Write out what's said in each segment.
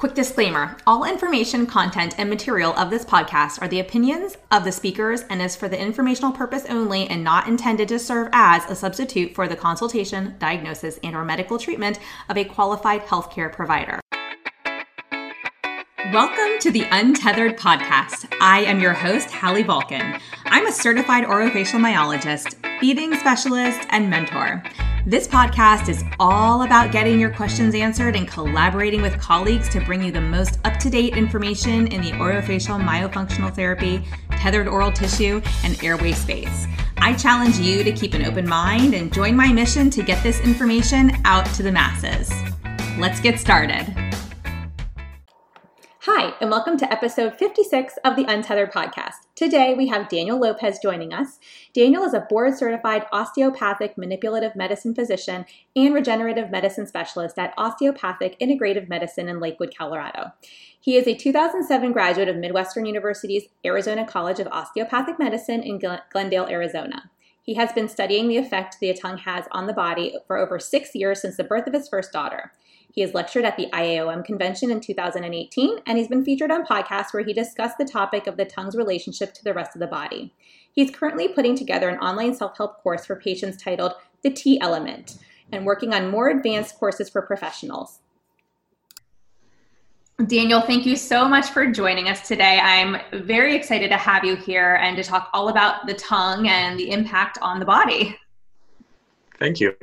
Quick disclaimer all information, content, and material of this podcast are the opinions of the speakers and is for the informational purpose only and not intended to serve as a substitute for the consultation, diagnosis, and or medical treatment of a qualified healthcare provider. Welcome to the Untethered Podcast. I am your host, Hallie Bulkin. I'm a certified orofacial myologist, feeding specialist, and mentor. This podcast is all about getting your questions answered and collaborating with colleagues to bring you the most up to date information in the orofacial myofunctional therapy, tethered oral tissue, and airway space. I challenge you to keep an open mind and join my mission to get this information out to the masses. Let's get started. Hi, and welcome to episode 56 of the Untethered podcast. Today we have Daniel Lopez joining us. Daniel is a board certified osteopathic manipulative medicine physician and regenerative medicine specialist at Osteopathic Integrative Medicine in Lakewood, Colorado. He is a 2007 graduate of Midwestern University's Arizona College of Osteopathic Medicine in Glendale, Arizona. He has been studying the effect the tongue has on the body for over six years since the birth of his first daughter. He has lectured at the IAOM convention in 2018, and he's been featured on podcasts where he discussed the topic of the tongue's relationship to the rest of the body. He's currently putting together an online self help course for patients titled The T Element and working on more advanced courses for professionals. Daniel, thank you so much for joining us today. I'm very excited to have you here and to talk all about the tongue and the impact on the body. Thank you.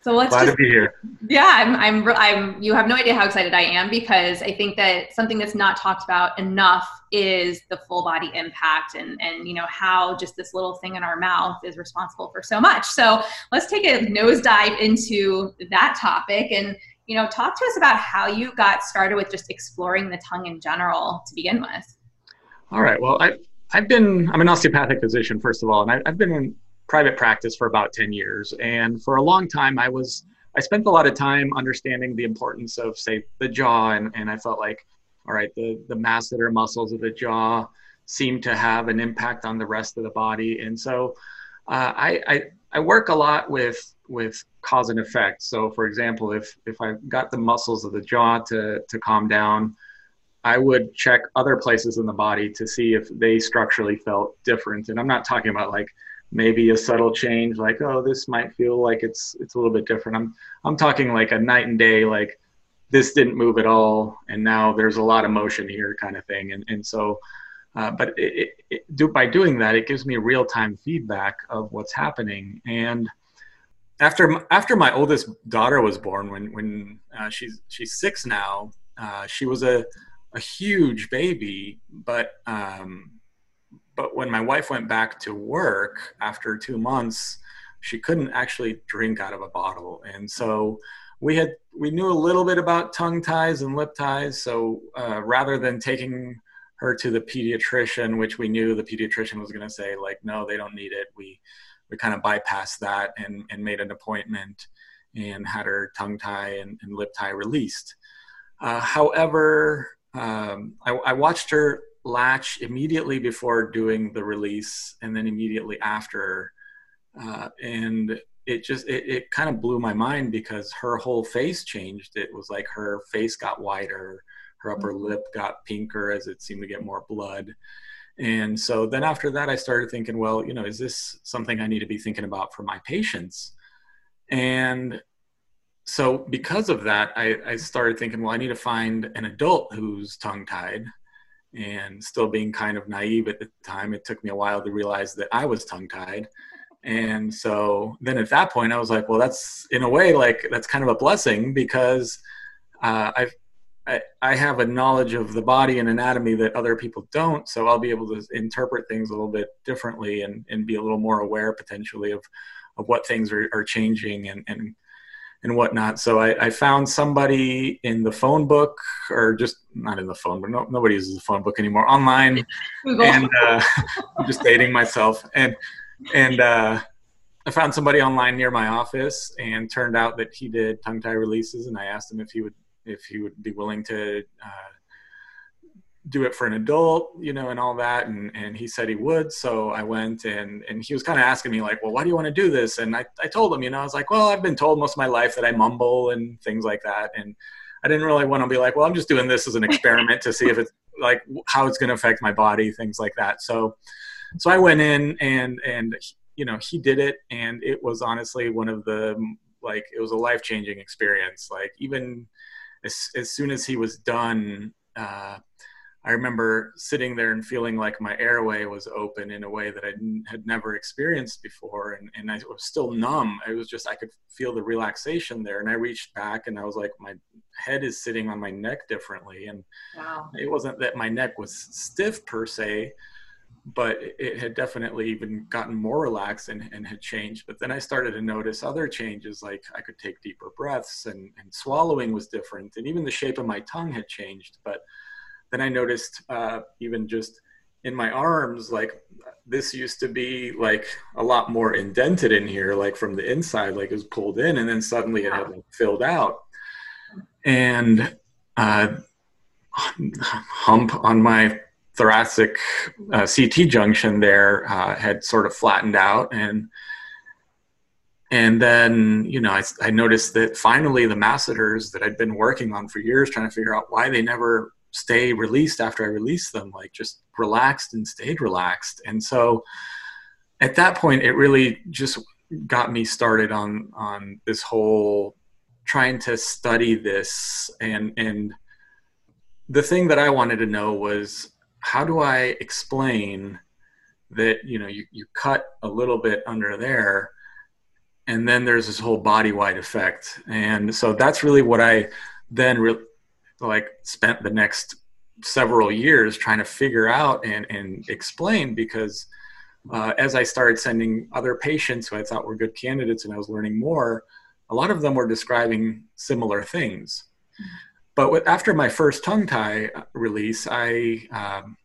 So let's glad just, to be here. Yeah, I'm, I'm, I'm. You have no idea how excited I am because I think that something that's not talked about enough is the full body impact and and you know how just this little thing in our mouth is responsible for so much. So let's take a nosedive into that topic and you know talk to us about how you got started with just exploring the tongue in general to begin with. All right. Well, I I've been I'm an osteopathic physician first of all, and I, I've been in private practice for about 10 years. And for a long time, I was, I spent a lot of time understanding the importance of, say, the jaw. And, and I felt like, all right, the, the masseter muscles of the jaw seem to have an impact on the rest of the body. And so uh, I, I, I work a lot with, with cause and effect. So for example, if, if I got the muscles of the jaw to, to calm down, I would check other places in the body to see if they structurally felt different. And I'm not talking about like maybe a subtle change like oh this might feel like it's it's a little bit different. I'm i'm talking like a night and day like this didn't move at all and now there's a lot of motion here kind of thing. And and so uh, but it, it, it, do, by doing that it gives me real time feedback of what's happening. And after after my oldest daughter was born when when uh, she's she's six now uh, she was a a huge baby but um, but when my wife went back to work after two months, she couldn't actually drink out of a bottle. And so we had we knew a little bit about tongue ties and lip ties. So uh, rather than taking her to the pediatrician, which we knew the pediatrician was going to say like, no, they don't need it. We we kind of bypassed that and, and made an appointment and had her tongue tie and, and lip tie released. Uh, however, um, I, I, watched her latch immediately before doing the release and then immediately after. Uh, and it just it, it kind of blew my mind because her whole face changed. It was like her face got wider her upper mm-hmm. lip got pinker as it seemed to get more blood. And so then after that i started thinking well you know is this something i need to be thinking about for my patients? And so because of that I, I started thinking well i need to find an adult who's tongue tied and still being kind of naive at the time it took me a while to realize that i was tongue tied and so then at that point i was like well that's in a way like that's kind of a blessing because uh, i've I, have a knowledge of the body and anatomy that other people don't. So i'll be able to interpret things a little bit differently and, and be a little more aware potentially of, of what things are, are changing and, and and whatnot. So I, I, found somebody in the phone book, or just not in the phone, but no, nobody uses the phone book anymore online. and uh, I'm just dating myself. And and uh, I found somebody online near my office, and turned out that he did tongue tie releases. And I asked him if he would if he would be willing to uh, do it for an adult, you know, and all that. And, and he said he would. So I went and, and he was kind of asking me like, well, why do you want to do this? And I, I told him, you know, I was like, well, I've been told most of my life that I mumble and things like that. And I didn't really want to be like, well, I'm just doing this as an experiment to see if it's like how it's going to affect my body, things like that. So, so I went in and and you know he did it, and it was honestly one of the like it was a life changing experience. Like even as as soon as he was done. Uh, I remember sitting there and feeling like my airway was open in a way that I had never experienced before. And, and I was still numb. It was just, I could feel the relaxation there. And I reached back and I was like, my head is sitting on my neck differently. And wow. it wasn't that my neck was stiff per se, but it had definitely even gotten more relaxed and, and had changed. But then I started to notice other changes, like I could take deeper breaths and, and swallowing was different. And even the shape of my tongue had changed. But then I noticed uh, even just in my arms, like this used to be like a lot more indented in here, like from the inside, like it was pulled in, and then suddenly it had like filled out. And uh, hump on my thoracic uh, CT junction there uh, had sort of flattened out, and and then you know I, I noticed that finally the masseters that I'd been working on for years, trying to figure out why they never stay released after I released them, like just relaxed and stayed relaxed. And so at that point, it really just got me started on on this whole trying to study this and and the thing that I wanted to know was how do I explain that you know you, you cut a little bit under there and then there's this whole body wide effect and so that's really what I then re- like spent the next several years trying to figure out and, and explain because uh, as I started sending other patients who I thought were good candidates and I was learning more, a lot of them were describing similar things. But with, after my first tongue tie release, I um,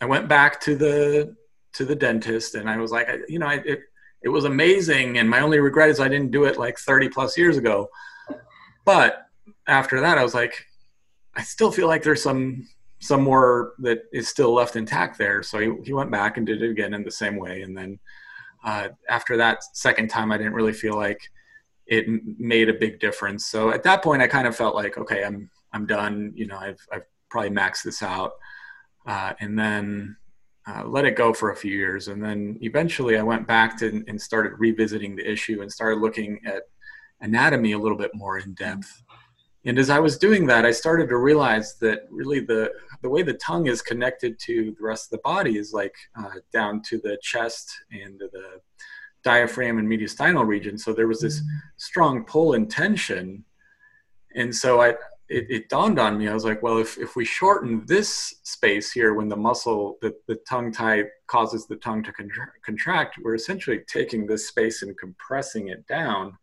I went back to the to the dentist and I was like, you know, I, it it was amazing, and my only regret is I didn't do it like 30 plus years ago. But after that, I was like, I still feel like there's some some more that is still left intact there. So he, he went back and did it again in the same way. And then uh, after that second time, I didn't really feel like it made a big difference. So at that point, I kind of felt like, okay, I'm I'm done. You know, I've I've probably maxed this out. Uh, and then uh, let it go for a few years. And then eventually I went back to and started revisiting the issue and started looking at anatomy a little bit more in depth. And as I was doing that, I started to realize that really the the way the tongue is connected to the rest of the body is like uh, down to the chest and the diaphragm and mediastinal region. So there was this mm-hmm. strong pull and tension. And so I, it, it, dawned on me. I was like, well, if, if we shorten this space here when the muscle, the, the tongue tie causes the tongue to contra- contract, we're essentially taking this space and compressing it down.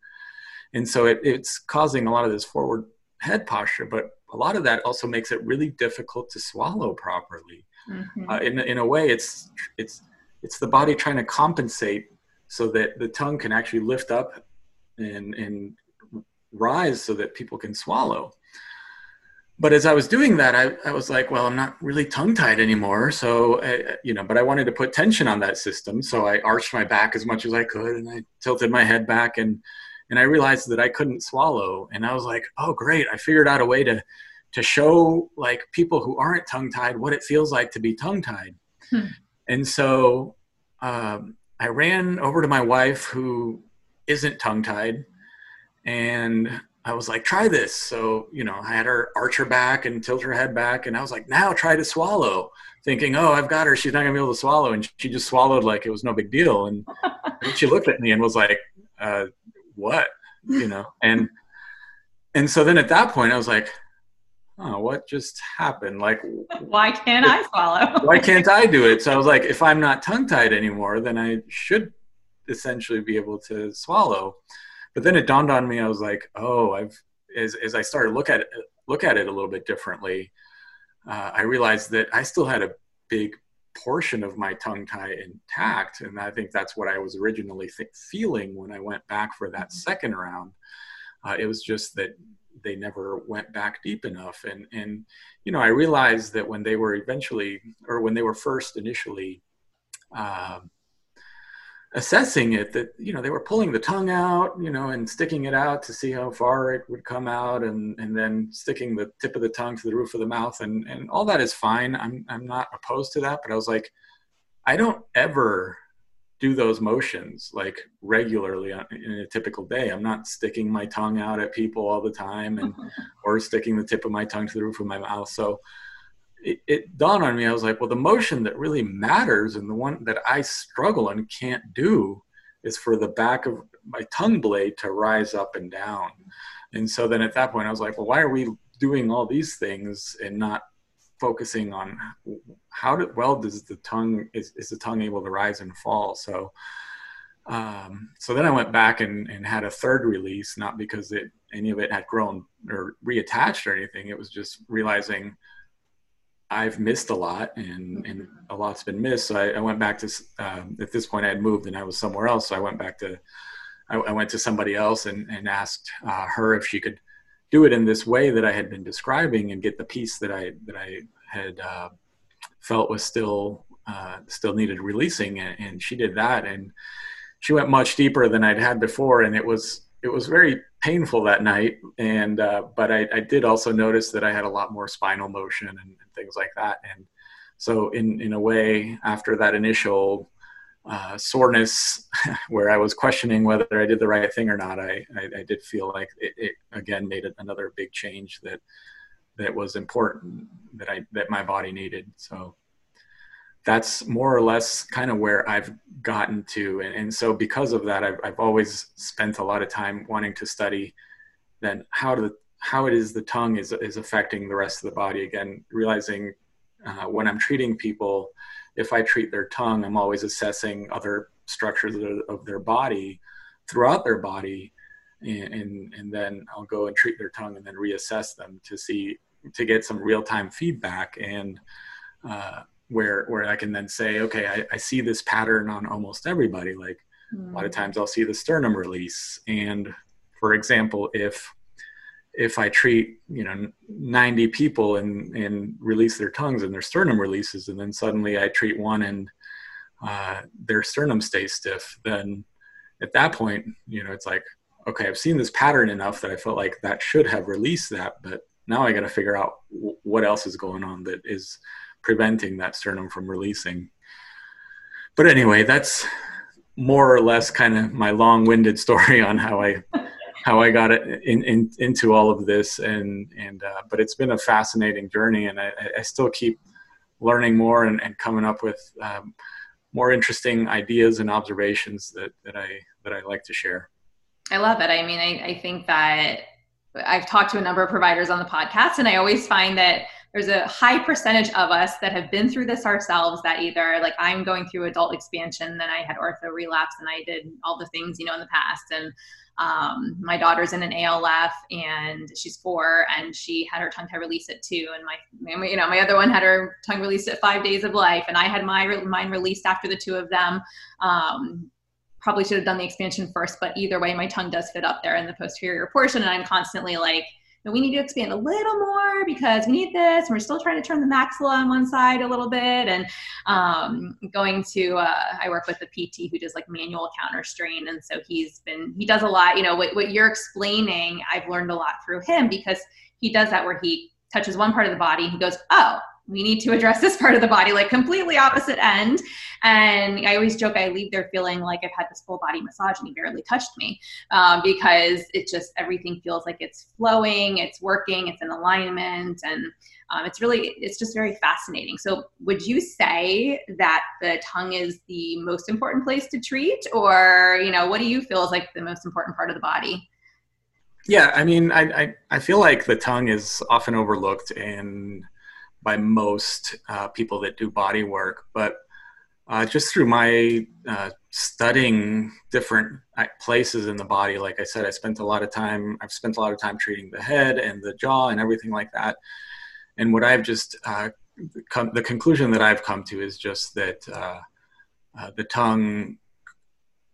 And so it, it's causing a lot of this forward head posture, but a lot of that also makes it really difficult to swallow properly. Mm-hmm. Uh, in, in a way, it's it's it's the body trying to compensate so that the tongue can actually lift up and and rise so that people can swallow. But as I was doing that, I, I was like, well, I'm not really tongue tied anymore. So, uh, you know, but I wanted to put tension on that system. So I arched my back as much as I could and I tilted my head back and and I realized that I couldn't swallow. And I was like, oh, great. I figured out a way to, to show like people who aren't tongue tied what it feels like to be tongue tied. Hmm. And so um, I ran over to my wife who isn't tongue tied and I was like, try this. So, you know, I had her arch her back and tilt her head back. And I was like, now try to swallow, thinking, oh, I've got her. She's not going to be able to swallow. And she just swallowed like it was no big deal. And she looked at me and was like, uh, what you know? And and so then at that point i was like oh what just happened? Like why can't i swallow why can't i do it? So i was like if i'm not tongue tied anymore then i should essentially be able to swallow. But then it dawned on me i was like oh i've as, as i started look at it look at it a little bit differently uh, i realized that i still had a big portion of my tongue tie intact. And I think that's what I was originally th- feeling when I went back for that mm-hmm. second round. Uh, it was just that they never went back deep enough. And, and, you know, I realized that when they were eventually, or when they were first initially uh, assessing it that you know they were pulling the tongue out you know and sticking it out to see how far it would come out and and then sticking the tip of the tongue to the roof of the mouth. And and all that is fine. I'm i'm not opposed to that. But i was like i don't ever do those motions like regularly in a typical day. I'm not sticking my tongue out at people all the time and or sticking the tip of my tongue to the roof of my mouth. So it, it, dawned on me, I was like, well, the motion that really matters and the one that I struggle and can't do is for the back of my tongue blade to rise up and down. And so then at that point, I was like, well, why are we doing all these things and not focusing on how do, well does the tongue is, is the tongue able to rise and fall so um, so then i went back and, and had a third release not because it any of it had grown or reattached or anything it was just realizing I've missed a lot and, and a lot's been missed. So I, I went back to, um, at this point I had moved and I was somewhere else. So I went back to, I, I went to somebody else and, and asked uh, her if she could do it in this way that I had been describing and get the piece that I, that I had uh, felt was still, uh, still needed releasing. And, and she did that. And she went much deeper than I'd had before. And it was, it was very painful that night. And, uh, but I, I did also notice that I had a lot more spinal motion and, things like that. And so, in in a way, after that initial uh, soreness, where I was questioning whether I did the right thing or not, I I, I did feel like it, it, again made another big change that that was important that I that my body needed. So that's more or less kind of where I've gotten to. And, and, so because of that, I've, I've always spent a lot of time wanting to study then how to how it is the tongue is, is affecting the rest of the body. Again, realizing uh, when I'm treating people, if I treat their tongue, I'm always assessing other structures of their body throughout their body. And, and, and then I'll go and treat their tongue and then reassess them to see, to get some real time feedback. And, uh, where, where I can then say, okay, I, I see this pattern on almost everybody. Like mm. a lot of mm. times I'll see the sternum release. And for example, if if I treat you know 90 people and and release their tongues and their sternum releases, and then suddenly I treat one and uh, their sternum stays stiff, then at that point, you know, it's like, okay, I've seen this pattern enough that I felt like that should have released that, but now I got to figure out w- what else is going on that is preventing that sternum from releasing. But anyway, that's more or less kind of my long-winded story on how I how I got in, in, into all of this, and and uh, but it's been a fascinating journey, and I, I still keep learning more and, and coming up with um, more interesting ideas and observations that that I that I like to share. I love it. I mean, I, I think that I've talked to a number of providers on the podcast, and I always find that there's a high percentage of us that have been through this ourselves that either like i'm going through adult expansion then i had ortho relapse and i did all the things you know in the past. And um, my daughter's in an ALF and she's four and she had her tongue tie release at two. And my you know my other one had her tongue released at five days of life. And I had my mine released after the two of them. Um, probably should have done the expansion first, but either way, my tongue does fit up there in the posterior portion. And I'm constantly like we need to expand a little more because we need this. And we're still trying to turn the maxilla on one side a little bit. And um, going to, uh, I work with a PT who does like manual counter strain. And so he's been, he does a lot, you know, what, what you're explaining, I've learned a lot through him because he does that where he touches one part of the body. He goes, oh, we need to address this part of the body, like completely opposite end. And I always joke I leave there feeling like I've had this full body massage and he barely touched me um, because it just everything feels like it's flowing, it's working, it's in alignment, and um, it's really it's just very fascinating. So, would you say that the tongue is the most important place to treat, or you know, what do you feel is like the most important part of the body? Yeah, I mean, I, I, I feel like the tongue is often overlooked in by most uh, people that do body work, but uh, just through my uh, studying different uh, places in the body, like I said, I spent a lot of time. I've spent a lot of time treating the head and the jaw and everything like that. And what I've just uh, come, the conclusion that I've come to is just that uh, the tongue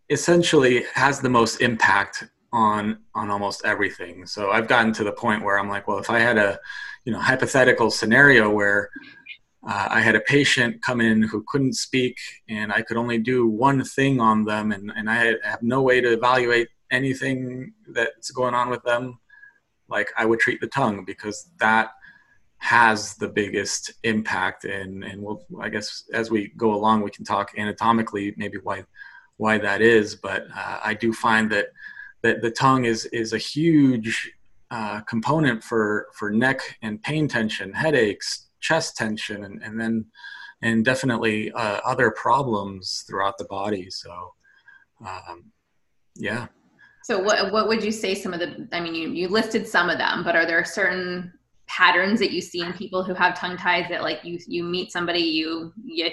essentially has the most impact on on almost everything. So I've gotten to the point where I'm like, well, if I had a you know hypothetical scenario where uh, I had a patient come in who couldn't speak, and I could only do one thing on them, and, and I have no way to evaluate anything that's going on with them. Like I would treat the tongue because that has the biggest impact, and and we'll I guess as we go along we can talk anatomically maybe why why that is, but uh, I do find that that the tongue is is a huge uh, component for for neck and pain tension, headaches, chest tension and, and then and definitely uh, other problems throughout the body. So um, yeah. So what, what would you say some of the i mean you, you listed some of them but are there certain patterns that you see in people who have tongue ties that like you you meet somebody you you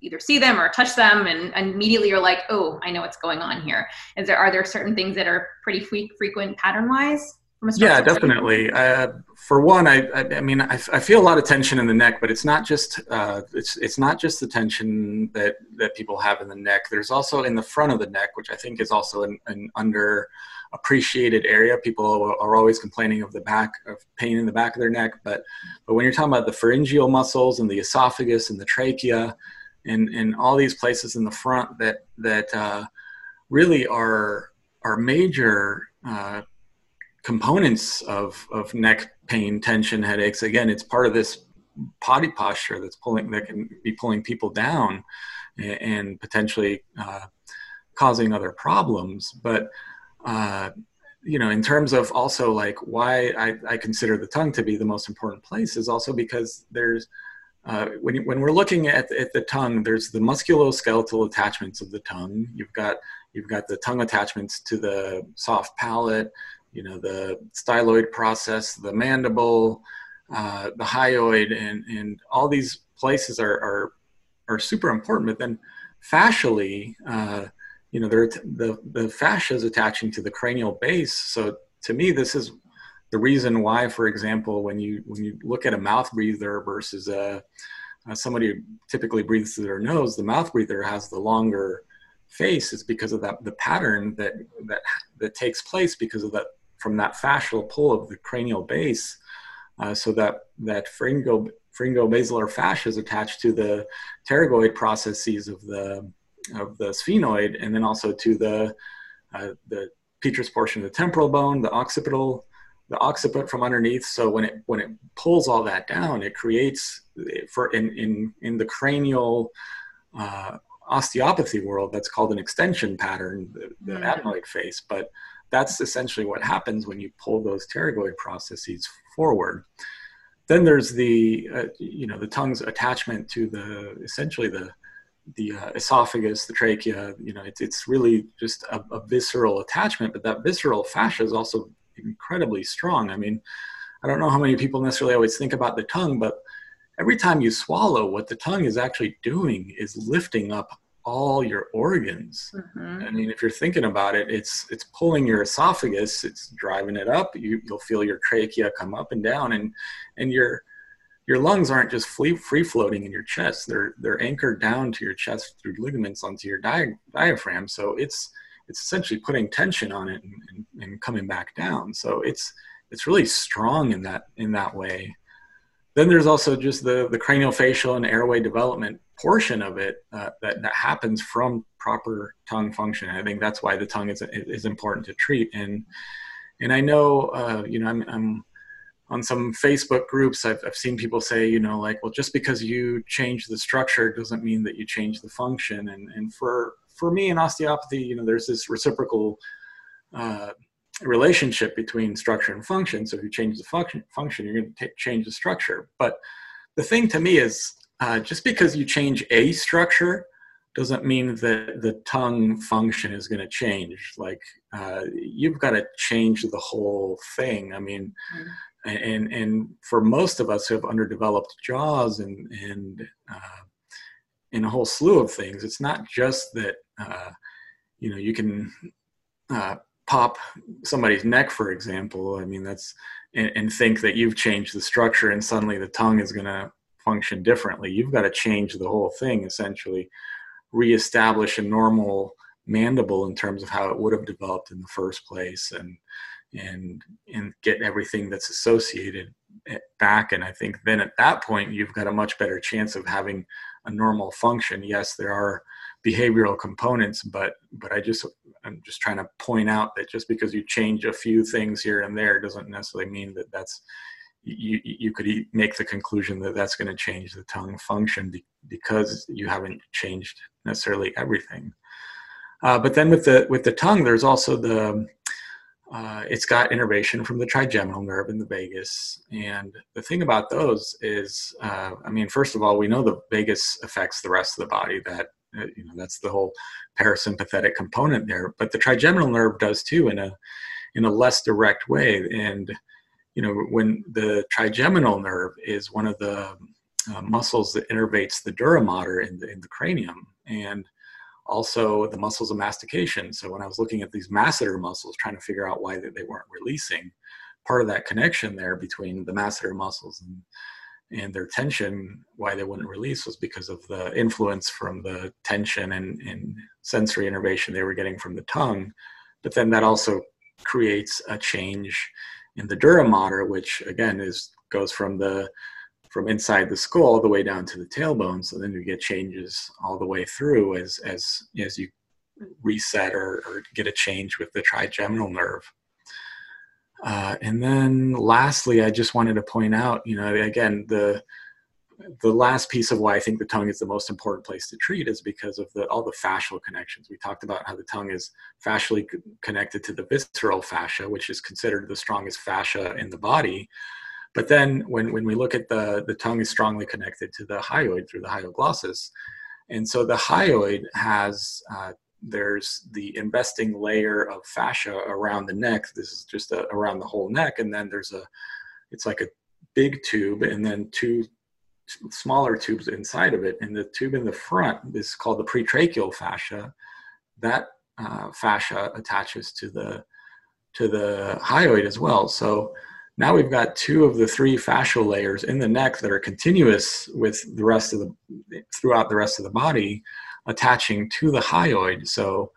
either see them or touch them and, and immediately you're like oh i know what's going on here. Is there are there certain things that are pretty frequent pattern wise yeah definitely. uh, for one I, I, I mean I, I, feel a lot of tension in the neck but it's not just uh, it's it's not just the tension that that people have in the neck. There's also in the front of the neck which i think is also an, an under appreciated area. People are always complaining of the back of pain in the back of their neck but but when you're talking about the pharyngeal muscles and the esophagus and the trachea and and all these places in the front that that uh, really are are major uh, components of, of neck pain, tension, headaches. Again, it's part of this body posture that's pulling that can be pulling people down and, and potentially uh, causing other problems. But uh, you know, in terms of also like why I, I, consider the tongue to be the most important place is also because there's uh, when, when we're looking at, at the tongue, there's the musculoskeletal attachments of the tongue. You've got you've got the tongue attachments to the soft palate, you know, the styloid process, the mandible, uh, the hyoid, and, and all these places are, are, are super important. But then fascially, uh, you know, the, the fascia is attaching to the cranial base. So to me, this is the reason why, for example, when you, when you look at a mouth breather versus a, somebody who typically breathes through their nose, the mouth breather has the longer face is because of that the pattern that that that takes place because of that from that fascial pull of the cranial base uh, so that that pharyngo, pharyngobasilar fascia is attached to the pterygoid processes of the of the sphenoid and then also to the uh, the petrous portion of the temporal bone the occipital the occiput from underneath so when it when it pulls all that down it creates for in in in the cranial uh, osteopathy world that's called an extension pattern the, the mm-hmm. adenoid face but that's essentially what happens when you pull those pterygoid processes forward. Then there's the, uh, you know, the tongue's attachment to the, essentially the, the uh, esophagus, the trachea, you know, it's, it's really just a, a, visceral attachment, but that visceral fascia is also incredibly strong. I mean, I don't know how many people necessarily always think about the tongue, but every time you swallow, what the tongue is actually doing is lifting up all your organs. Mm-hmm. I mean, if you're thinking about it, it's it's pulling your esophagus, it's driving it up. You, you'll feel your trachea come up and down, and and your your lungs aren't just free, free floating in your chest. They're they're anchored down to your chest through ligaments onto your di- diaphragm. So it's it's essentially putting tension on it and, and, and coming back down. So it's it's really strong in that in that way. Then there's also just the the craniofacial and airway development portion of it uh, that, that happens from proper tongue function. I think that's why the tongue is, is important to treat. And, and I know, uh, you know, I'm, I'm on some Facebook groups, I've, I've seen people say, you know, like, well, just because you change the structure doesn't mean that you change the function. And, and for, for me in osteopathy, you know, there's this reciprocal uh, relationship between structure and function. So if you change the function, function you're going to change the structure. But the thing to me is uh, just because you change a structure doesn't mean that the tongue function is going to change. Like uh, you've got to change the whole thing. I mean, mm-hmm. and and for most of us who have underdeveloped jaws and and uh, in a whole slew of things, it's not just that uh, you know you can uh, pop somebody's neck, for example. I mean, that's and, and think that you've changed the structure and suddenly the tongue is going to function differently. You've got to change the whole thing essentially, reestablish a normal mandible in terms of how it would have developed in the first place and and and get everything that's associated eh, back. And I think then at that point, you've got a much better chance of having a normal function. Yes, there are behavioral components, but but I just I'm just trying to point out that just because you change a few things here and there doesn't necessarily mean that that's you you could make the conclusion that that's going to change the tongue function because you haven't changed necessarily everything. Uh, but then with the with the tongue, there's also the uh, it's got innervation from the trigeminal nerve in the vagus. And the thing about those is, uh, I mean, first of all, we know the vagus affects the rest of the body. That you know, that's the whole parasympathetic component there. But the trigeminal nerve does too, in a in a less direct way. And you know, when the trigeminal nerve is one of the uh, muscles that innervates the dura mater in the in the cranium, and also the muscles of mastication. So when I was looking at these masseter muscles, trying to figure out why they weren't releasing, part of that connection there between the masseter muscles and and their tension, why they wouldn't release was because of the influence from the tension and, and sensory innervation they were getting from the tongue. But then that also creates a change in the dura mater, which again is goes from the from inside the skull all the way down to the tailbone. So then you get changes all the way through as as as you reset or, or get a change with the trigeminal nerve. Uh, and then lastly, I just wanted to point out, you know, again, the the last piece of why I think the tongue is the most important place to treat is because of the, all the fascial connections. We talked about how the tongue is fascially connected to the visceral fascia, which is considered the strongest fascia in the body. But then when, when we look at the, the tongue is strongly connected to the hyoid through the hyoglossus. And so the hyoid has, uh, there's the investing layer of fascia around the neck. This is just a, around the whole neck. And then there's a, it's like a big tube and then two smaller tubes inside of it. And the tube in the front is called the pretracheal fascia. That uh, fascia attaches to the, to the hyoid as well. So now we've got two of the three fascial layers in the neck that are continuous with the rest of the throughout the rest of the body attaching to the hyoid. So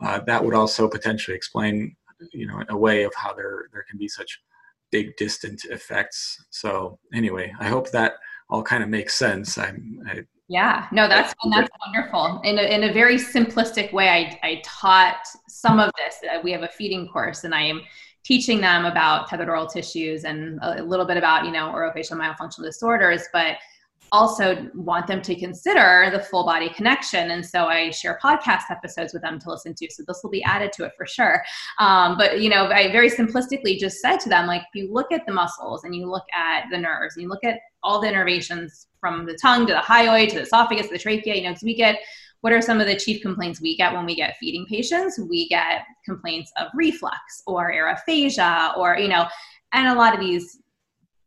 uh, that would also potentially explain, you know, a way of how there there can be such big distant effects. So anyway, I hope that all kind of makes sense. I'm, I, yeah, no, that's that's wonderful. In a, in a very simplistic way, I, I taught some of this. Uh, we have a feeding course, and I am teaching them about tethered oral tissues and a little bit about you know orofacial myofunctional disorders but also want them to consider the full body connection. And so i share podcast episodes with them to listen to so this will be added to it for sure. Um, but you know i very simplistically just said to them like if you look at the muscles and you look at the nerves. And you look at all the innervations from the tongue to the hyoid to the esophagus to the trachea you know because we get what are some of the chief complaints we get when we get feeding patients? We get complaints of reflux or aerophagia or, you know, and a lot of these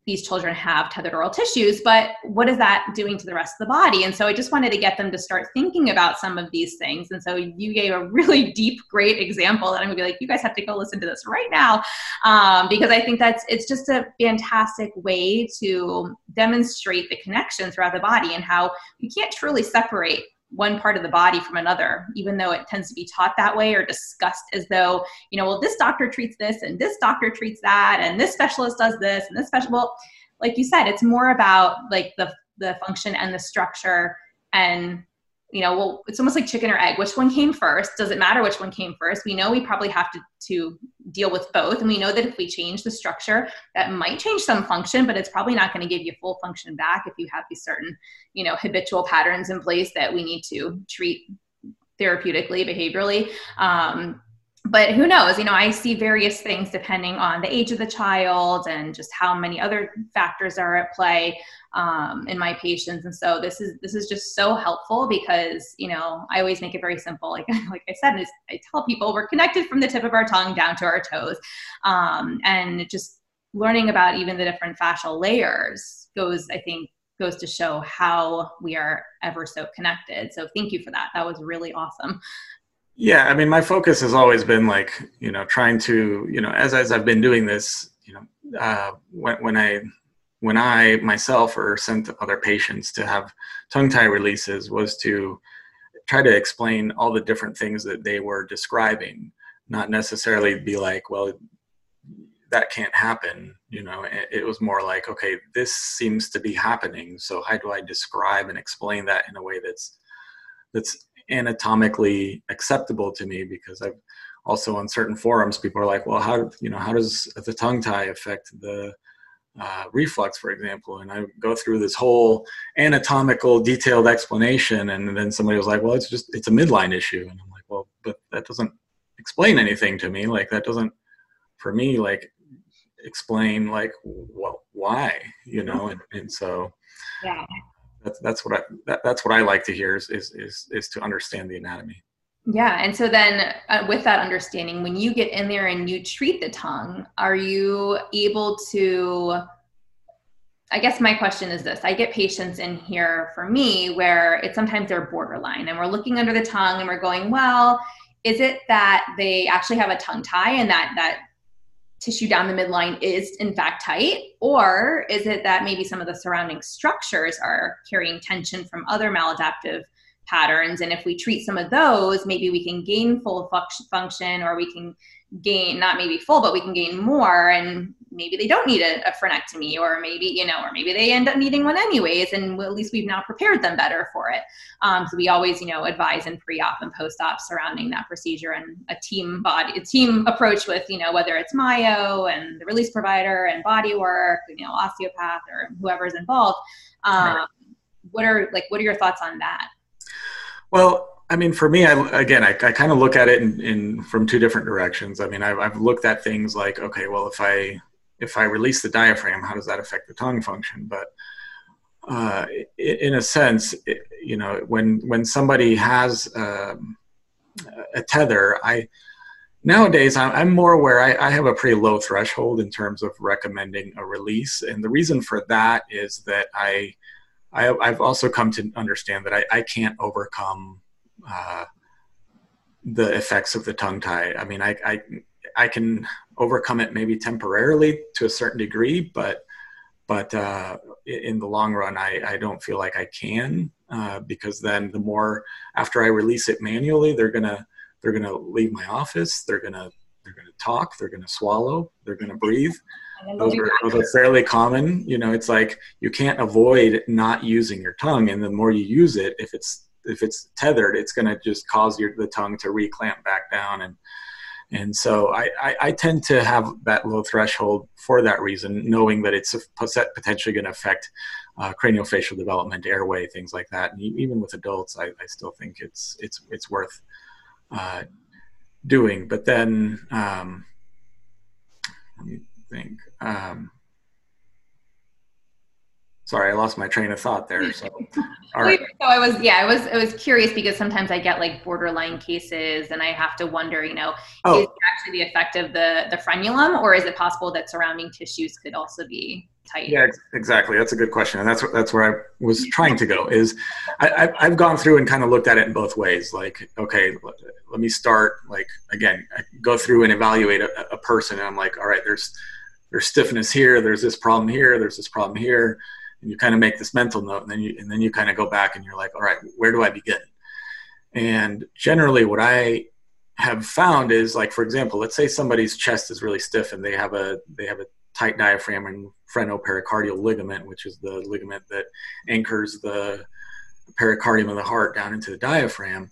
these children have tethered oral tissues, but what is that doing to the rest of the body? And so I just wanted to get them to start thinking about some of these things. And so you gave a really deep, great example that I'm gonna be like, you guys have to go listen to this right now. Um, because I think that's, it's just a fantastic way to demonstrate the connection throughout the body and how we can't truly separate one part of the body from another, even though it tends to be taught that way or discussed as though, you know, well, this doctor treats this and this doctor treats that and this specialist does this and this special. Well, like you said, it's more about like the the function and the structure and you know, well, it's almost like chicken or egg. Which one came first? Does it matter which one came first? We know we probably have to, to deal with both. And we know that if we change the structure, that might change some function, but it's probably not going to give you full function back if you have these certain, you know, habitual patterns in place that we need to treat therapeutically, behaviorally. Um, but who knows you know i see various things depending on the age of the child and just how many other factors are at play um, in my patients. And so this is this is just so helpful because you know i always make it very simple. Like like i said i tell people we're connected from the tip of our tongue down to our toes. Um, and just learning about even the different fascial layers goes i think goes to show how we are ever so connected. So thank you for that. That was really awesome yeah, I mean, my focus has always been like, you know, trying to, you know, as as I've been doing this, you know, uh, when when I when I myself or sent other patients to have tongue tie releases was to try to explain all the different things that they were describing, not necessarily be like, well, that can't happen you know it, it, was more like okay this seems to be happening so how do i describe and explain that in a way that's that's anatomically acceptable to me because i've also on certain forums people are like well how you know how does the tongue tie affect the uh, reflux for example? And i go through this whole anatomical detailed explanation and then somebody was like well it's just it's a midline issue. And i'm like well but that doesn't explain anything to me. Like that doesn't for me like explain like well why you know and, and so yeah that's that's what i that, that's what i like to hear is, is is is to understand the anatomy. Yeah and so then uh, with that understanding when you get in there and you treat the tongue are you able to I guess my question is this. I get patients in here for me where it's sometimes they're borderline and we're looking under the tongue and we're going, well, is it that they actually have a tongue tie and that that tissue down the midline is in fact tight? Or is it that maybe some of the surrounding structures are carrying tension from other maladaptive patterns? And if we treat some of those maybe we can gain full function or we can gain not maybe full but we can gain more and maybe they don't need a, a frenectomy or maybe you know or maybe they end up needing one anyways and at least we've now prepared them better for it um, so we always you know advise in pre-op and post-op surrounding that procedure and a team body a team approach with you know whether it's myo and the release provider and body work you know osteopath or whoever's involved um, right. what are like what are your thoughts on that well I mean, for me, I, again, I, I kind of look at it in, in, from two different directions. I mean, I've, I've looked at things like, okay, well, if I if I release the diaphragm, how does that affect the tongue function? But uh, in a sense, it, you know, when when somebody has um, a tether, I nowadays I'm more aware. I, I, have a pretty low threshold in terms of recommending a release, and the reason for that is that I, I have also come to understand that I, I can't overcome uh, the effects of the tongue tie. I mean, I, I, I can overcome it maybe temporarily to a certain degree, but but uh, in the long run, I, I don't feel like I can uh, because then the more after I release it manually, they're gonna they're gonna leave my office. They're gonna they're gonna talk. They're gonna swallow. They're gonna breathe. Those are, those are fairly common. You know, it's like you can't avoid not using your tongue, and the more you use it, if it's if it's tethered, it's to just cause your the tongue to reclamp back down and and so I, I, I, tend to have that low threshold for that reason, knowing that it's potentially going to affect uh, craniofacial development, airway, things like that. And even with adults, I, I still think it's it's it's worth uh, doing. But then um, let me think. Um, sorry i lost my train of thought there so all right so i was yeah i was i was curious because sometimes i get like borderline cases and i have to wonder you know oh. is actually the effect of the the frenulum or is it possible that surrounding tissues could also be tight yeah exactly that's a good question and that's that's where i was trying to go is I, i've gone through and kind of looked at it in both ways like okay let me start like again I go through and evaluate a, a person and i'm like all right there's there's stiffness here there's this problem here there's this problem here and you kind of make this mental note and then you and then you kind of go back and you're like all right where do i begin and generally what i have found is like for example let's say somebody's chest is really stiff and they have a they have a tight diaphragm and phreno-pericardial ligament which is the ligament that anchors the pericardium of the heart down into the diaphragm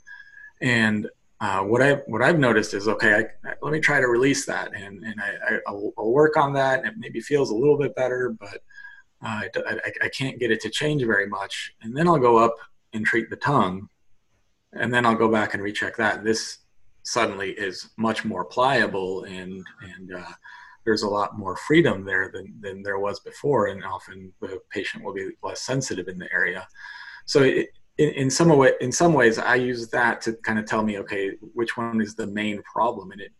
and uh, what I what I've noticed is okay. I, I, let me try to release that, and and I, I will work on that. And it maybe feels a little bit better, but I, I, can't get it to change very much. And then I'll go up and treat the tongue. And then I'll go back and recheck that. And this suddenly is much more pliable and, and uh, there's a lot more freedom there than, than there was before. And often the patient will be less sensitive in the area. So it, in, in some way, in some ways, I use that to kind of tell me, okay, which one is the main problem in it.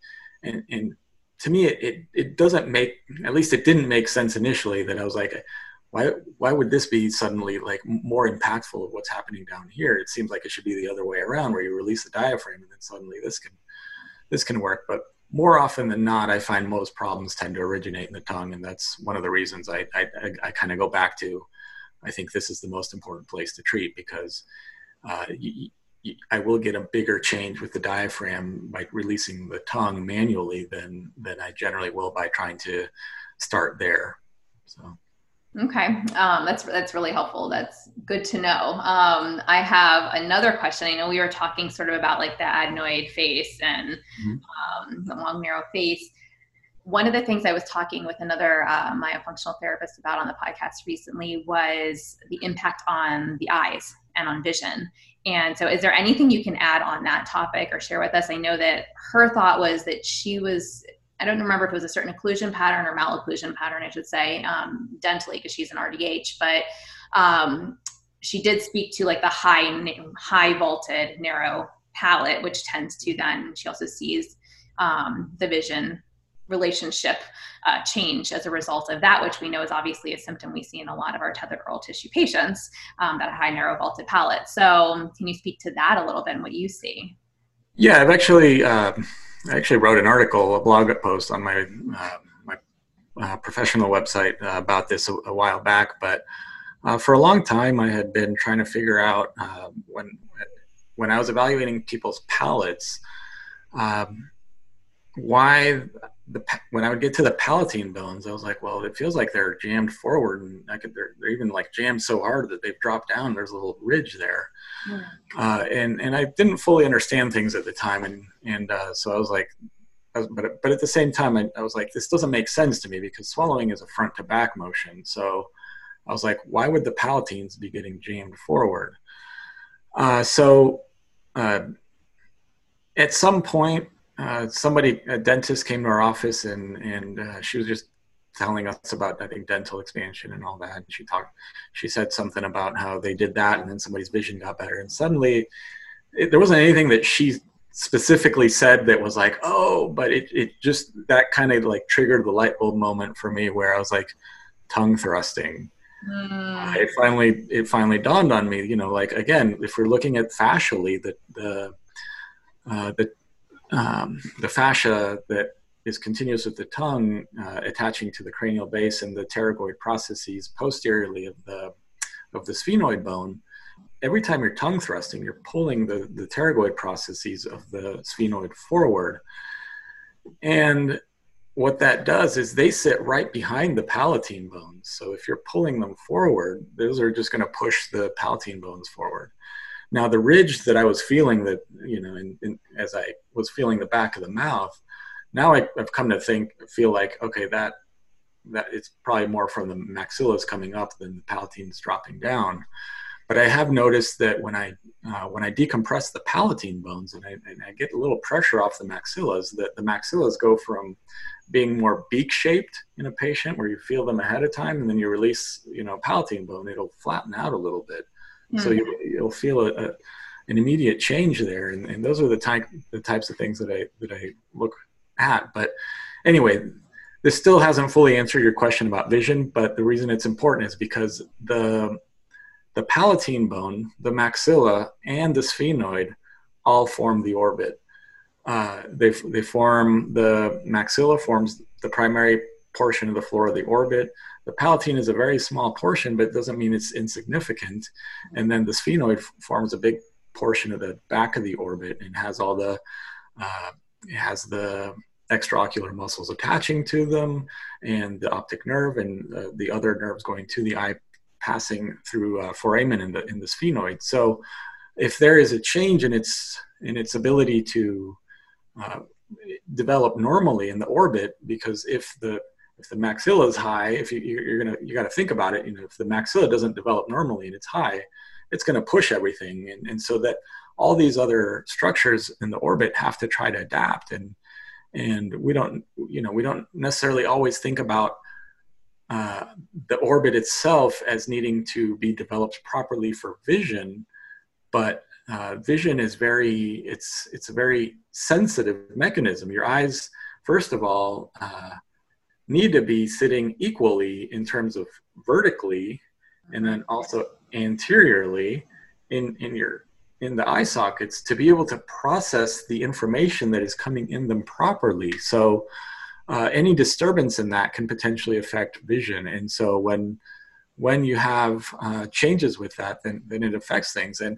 And, and to me, it, it, it doesn't make, at least it didn't make sense initially that I was like, why why would this be suddenly like more impactful of what's happening down here it seems like it should be the other way around where you release the diaphragm and then suddenly this can this can work but more often than not i find most problems tend to originate in the tongue and that's one of the reasons i i, I kind of go back to i think this is the most important place to treat because uh, I will get a bigger change with the diaphragm by releasing the tongue manually than than I generally will by trying to start there. Okay, um, that's that's really helpful. That's good to know. Um, I have another question. I know we were talking sort of about like the adenoid face and mm-hmm. um, the long narrow face. One of the things I was talking with another uh, myofunctional therapist about on the podcast recently was the impact on the eyes and on vision. And so, is there anything you can add on that topic or share with us? I know that her thought was that she was I don't remember if it was a certain occlusion pattern or malocclusion pattern, I should say, um, dentally, because she's an RDH. But um, she did speak to like the high, high vaulted narrow palate, which tends to then she also sees um, the vision relationship uh, change as a result of that, which we know is obviously a symptom we see in a lot of our tethered oral tissue patients, um, that high narrow vaulted palate. So, can you speak to that a little bit and what you see? Yeah, I've actually. Uh I actually wrote an article, a blog post on my uh, my uh, professional website uh, about this a, a, while back. But uh, for a long time, I had been trying to figure out uh, when when I was evaluating people's palates, um, why the when I would get to the palatine bones, I was like, well, it feels like they're jammed forward, and I could they're, they're even like jammed so hard that they've dropped down. There's a little ridge there, mm. uh, and and I didn't fully understand things at the time, and and uh, so I was like, I was, but but at the same time, I, I was like, this doesn't make sense to me because swallowing is a front to back motion. So I was like, why would the palatines be getting jammed forward? Uh, so uh, at some point uh, somebody, a dentist, came to our office and and uh, she was just telling us about I think dental expansion and all that. And she talked, she said something about how they did that, and then somebody's vision got better. And suddenly, it, there wasn't anything that she specifically said that was like, oh, but it it just that kind of like triggered the light bulb moment for me where I was like, tongue thrusting. Mm. It finally it finally dawned on me, you know, like again, if we're looking at fascially, the the uh, the um, the fascia that is continuous with the tongue uh, attaching to the cranial base and the pterygoid processes posteriorly of the of the sphenoid bone every time you're tongue thrusting you're pulling the, the pterygoid processes of the sphenoid forward. And what that does is they sit right behind the palatine bones. So if you're pulling them forward those are just going to push the palatine bones forward now the ridge that I was feeling that you know, in, in, as I was feeling the back of the mouth, now I, have come to think feel like okay that that it's probably more from the maxillas coming up than the palatines dropping down. But I have noticed that when I uh, when I decompress the palatine bones and I, and I get a little pressure off the maxillas, that the maxillas go from being more beak shaped in a patient where you feel them ahead of time and then you release you know palatine bone it'll flatten out a little bit Mm-hmm. So you, will feel a, a, an immediate change there, and, and those are the type the types of things that I that I look at. But anyway, this still hasn't fully answered your question about vision. But the reason it's important is because the the palatine bone, the maxilla, and the sphenoid all form the orbit. Uh, they they form the maxilla forms the primary portion of the floor of the orbit. The palatine is a very small portion, but it doesn't mean it's insignificant. And then the sphenoid forms a big portion of the back of the orbit and has all the uh, has the extraocular muscles attaching to them and the optic nerve and uh, the other nerves going to the eye passing through uh, foramen in the in the sphenoid. So if there is a change in its in its ability to uh, develop normally in the orbit, because if the if the maxilla is high, if you, you're gonna you got to think about it. You know, if the maxilla doesn't develop normally and it's high, it's going to push everything, and, and so that all these other structures in the orbit have to try to adapt, and and we don't you know we don't necessarily always think about uh, the orbit itself as needing to be developed properly for vision, but uh, vision is very it's it's a very sensitive mechanism. Your eyes, first of all. Uh, need to be sitting equally in terms of vertically and then also anteriorly in, in your in the eye sockets to be able to process the information that is coming in them properly. So uh, any disturbance in that can potentially affect vision. And so when when you have uh, changes with that then then it affects things. And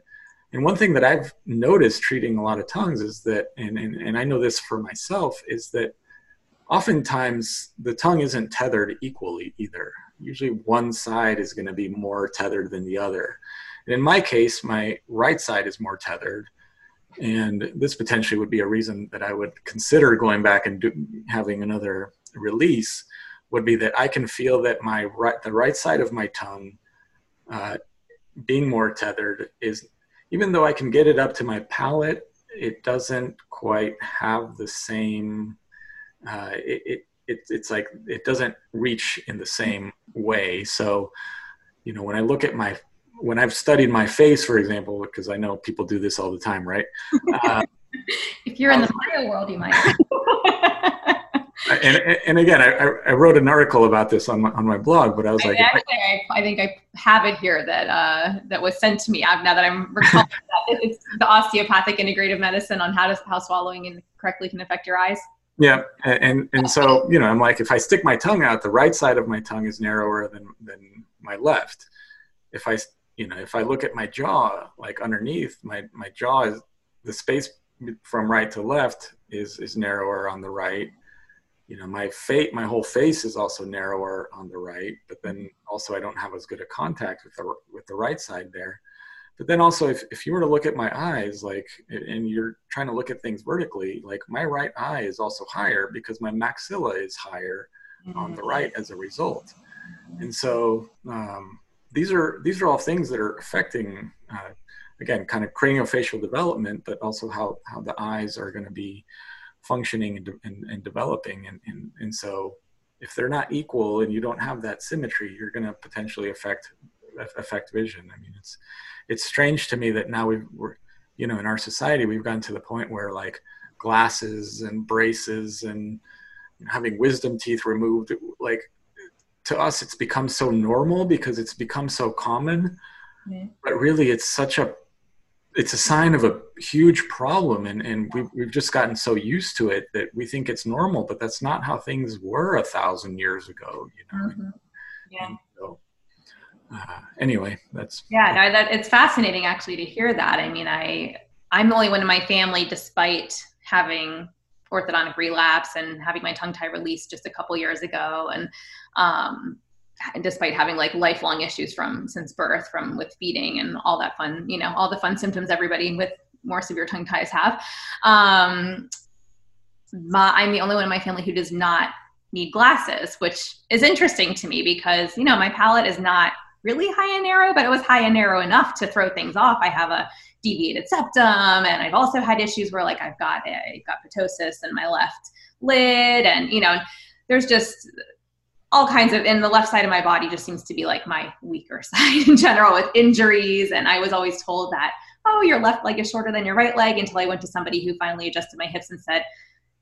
And one thing that I've noticed treating a lot of tongues is that, and, and, and I know this for myself, is that oftentimes the tongue isn't tethered equally either. Usually one side is going to be more tethered than the other. And in my case, my right side is more tethered. And this potentially would be a reason that I would consider going back and do, having another release would be that I can feel that my right, the right side of my tongue uh, being more tethered is, even though I can get it up to my palate, it doesn't quite have the same, uh, it, it, it, it's like it doesn't reach in the same way. So, you know, when I look at my when I've studied my face, for example, because I know people do this all the time, right? Uh, if you're in the bio world, you might. and, and again, I, I wrote an article about this on my, on my blog, but I was I like, actually, I, I, think I have it here that uh, that was sent to me. now that I'm recalling that it's the osteopathic integrative medicine on how to how swallowing correctly can affect your eyes. Yeah, and and so you know, I'm like, if I stick my tongue out, the right side of my tongue is narrower than than my left. If I you know, if I look at my jaw, like underneath my my jaw is the space from right to left is is narrower on the right you know my face my whole face is also narrower on the right but then also i don't have as good a contact with the with the right side there but then also if, if you were to look at my eyes like and you're trying to look at things vertically like my right eye is also higher because my maxilla is higher mm-hmm. on the right as a result and so um, these are these are all things that are affecting uh, again kind of craniofacial development but also how how the eyes are going to be functioning and, de- and, and, developing. And, and, and so if they're not equal and you don't have that symmetry, you're going to potentially affect affect vision. I mean, it's it's strange to me that now we've we're you know in our society we've gotten to the point where like glasses and braces and having wisdom teeth removed like to us it's become so normal because it's become so common but really it's such a it's a sign of a huge problem and, and we've, we've just gotten so used to it that we think it's normal but that's not how things were a thousand years ago you know mm-hmm. yeah uh, anyway that's yeah no, that it's fascinating actually to hear that. I mean i i'm the only one in my family despite having orthodontic relapse and having my tongue tie released just a couple years ago and um, despite having like lifelong issues from since birth from with feeding and all that fun you know all the fun symptoms everybody with more severe tongue ties have. Um, my, i'm the only one in my family who does not need glasses which is interesting to me because you know my palate is not really high and narrow but it was high and narrow enough to throw things off. I have a deviated septum and i've also had issues where like i've got a, got ptosis in my left lid and you know there's just all kinds of and the left side of my body just seems to be like my weaker side in general with injuries and i was always told that oh your left leg is shorter than your right leg until i went to somebody who finally adjusted my hips and said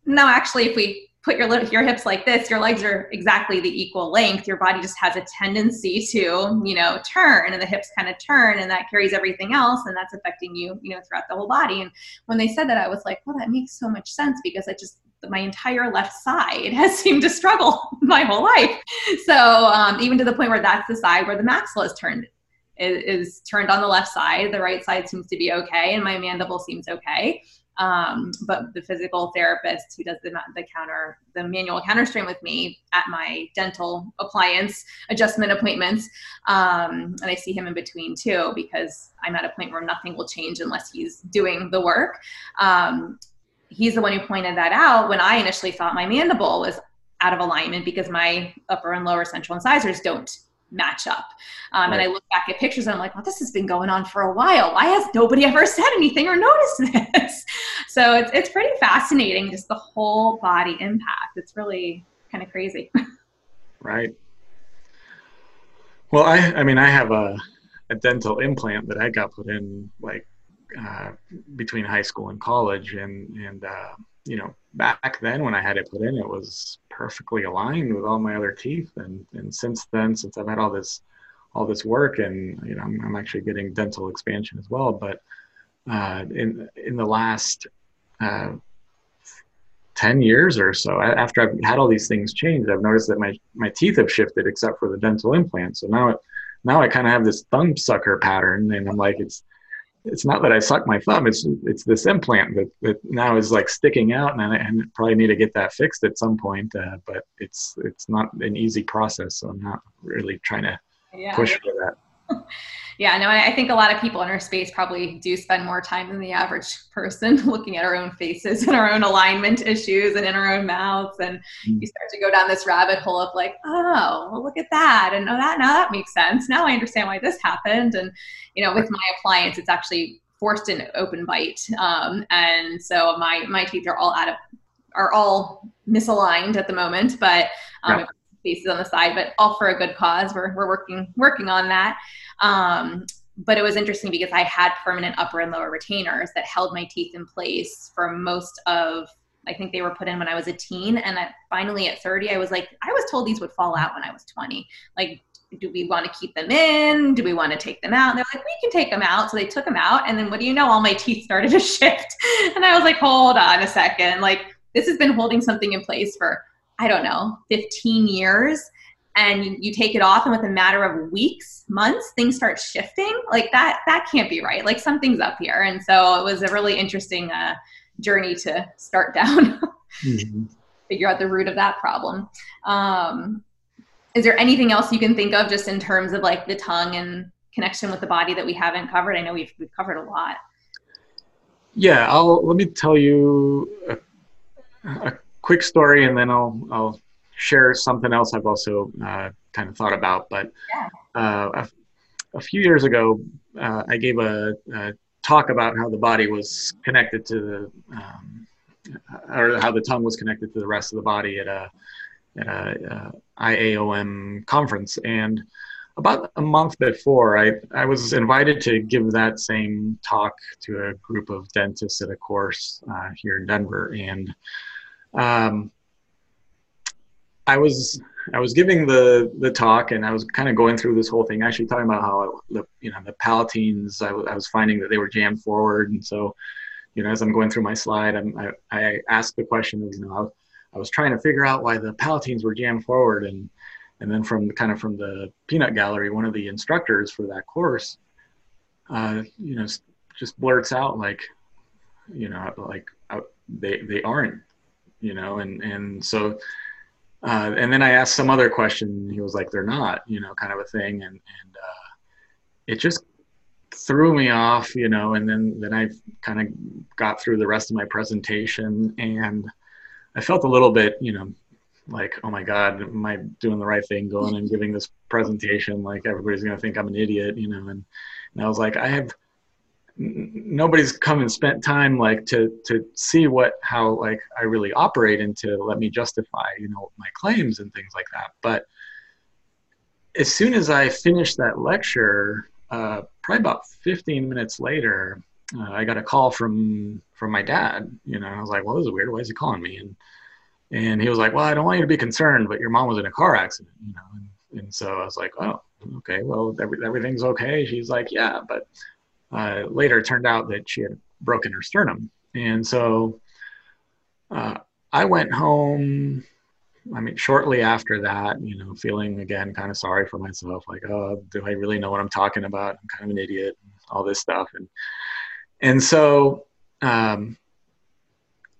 no actually if we put your your hips like this your legs are exactly the equal length your body just has a tendency to you know turn and the hips kind of turn and that carries everything else and that's affecting you you know throughout the whole body and when they said that i was like well that makes so much sense because i just my entire left side has seemed to struggle my whole life. So um, even to the point where that's the side where the maxilla is turned is, is, turned on the left side. The right side seems to be okay, and my mandible seems okay. Um, but the physical therapist who does the, the counter, the manual counter strain with me at my dental appliance adjustment appointments, um, and I see him in between too because I'm at a point where nothing will change unless he's doing the work. Um, he's the one who pointed that out when I initially thought my mandible was out of alignment because my upper and lower central incisors don't match up. Um, right. And I look back at pictures and I'm like, well, this has been going on for a while. Why has nobody ever said anything or noticed this? so it's, it's pretty fascinating, just the whole body impact. It's really kind of crazy. right. Well, I, I mean, I have a, a dental implant that I got put in like uh, between high school and college, and and uh, you know back then when I had it put in, it was perfectly aligned with all my other teeth, and and since then, since I've had all this all this work, and you know I'm, I'm actually getting dental expansion as well, but uh, in in the last uh, 10 years or so after i've had all these things changed i've noticed that my, my teeth have shifted except for the dental implant. So now it now i kind of have this thumb sucker pattern and i'm like it's it's not that I suck my thumb. It's it's this implant that, that now is like sticking out, and I and probably need to get that fixed at some point. Uh, but it's it's not an easy process, so I'm not really trying to yeah. push for that. yeah, no, I think a lot of people in our space probably do spend more time than the average person looking at our own faces and our own alignment issues and in our own mouths. And mm-hmm. you start to go down this rabbit hole of like, oh, well, look at that. And oh, that, now that makes sense. Now I understand why this happened. And, you know, with my appliance, it's actually forced an open bite. Um, and so my, my teeth are all out of, are all misaligned at the moment, but um, yeah spaces on the side, but all for a good cause. We're, we're working working on that. Um, but it was interesting because I had permanent upper and lower retainers that held my teeth in place for most of I think they were put in when I was a teen. And I, finally at 30, I was like, I was told these would fall out when I was 20. Like, do we want to keep them in? Do we want to take them out? And they're like, we can take them out. So they took them out. And then what do you know? All my teeth started to shift. And I was like, hold on a second. Like, this has been holding something in place for I don't know, 15 years and you, you, take it off and with a matter of weeks months things start shifting like that that can't be right. Like something's up here. And so it was a really interesting uh, journey to start down mm-hmm. figure out the root of that problem. Um, is there anything else you can think of just in terms of like the tongue and connection with the body that we haven't covered? I know we've, we've covered a lot. Yeah i'll let me tell you a, a quick story, and then I'll I'll share something else I've also uh, kind of thought about. But uh, a, a, few years ago, uh, I gave a, a, talk about how the body was connected to the, um, or how the tongue was connected to the rest of the body at a, at a uh, IAOM conference, and about a month before, I, I was invited to give that same talk to a group of dentists at a course uh, here in Denver, and um, I was I was giving the the talk and I was kind of going through this whole thing, actually talking about how the you know the palatines I, w- I was finding that they were jammed forward, and so you know as I'm going through my slide, I'm, I I asked the question of you know I, I was trying to figure out why the palatines were jammed forward, and and then from kind of from the peanut gallery, one of the instructors for that course, uh, you know, just blurts out like, you know, like uh, they they aren't you know, and and so uh, and then I asked some other question. He was like, "They're not," you know, kind of a thing, and and uh, it just threw me off, you know. And then then I kind of got through the rest of my presentation, and I felt a little bit, you know, like, "Oh my God, am I doing the right thing, going and giving this presentation? Like everybody's gonna think I'm an idiot, you know?" And and I was like, I have nobody's come and spent time like to to see what how like I really operate and to let me justify you know my claims and things like that. But as soon as I finished that lecture, uh, probably about 15 minutes later, uh, I got a call from from my dad. You know, I was like, "Well, this is weird. Why is he calling me?" And and he was like, "Well, I don't want you to be concerned, but your mom was in a car accident." You know, and, and so I was like, "Oh, okay. Well, every, everything's okay." She's like, "Yeah, but." Uh, later it turned out that she had broken her sternum. And so uh, I went home. I mean, shortly after that, you know, feeling again kind of sorry for myself, like, oh, do I really know what I'm talking about? I'm kind of an idiot, all this stuff, and and so, um,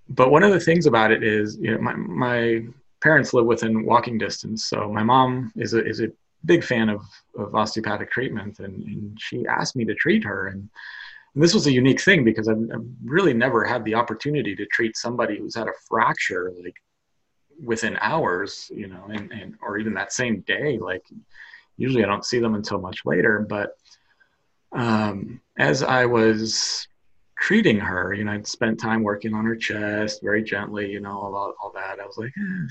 but one of the things about it is, you know, my my parents live within walking distance, so my mom is a is a big fan of, of osteopathic treatment, and, and she asked me to treat her. And, and this was a unique thing because I've, I've, really never had the opportunity to treat somebody who's had a fracture like within hours, you know, and, and or even that same day. Like usually I don't see them until much later. But um, as I was treating her, you know, I'd spent time working on her chest very gently, you know, all, all that. I was like, eh,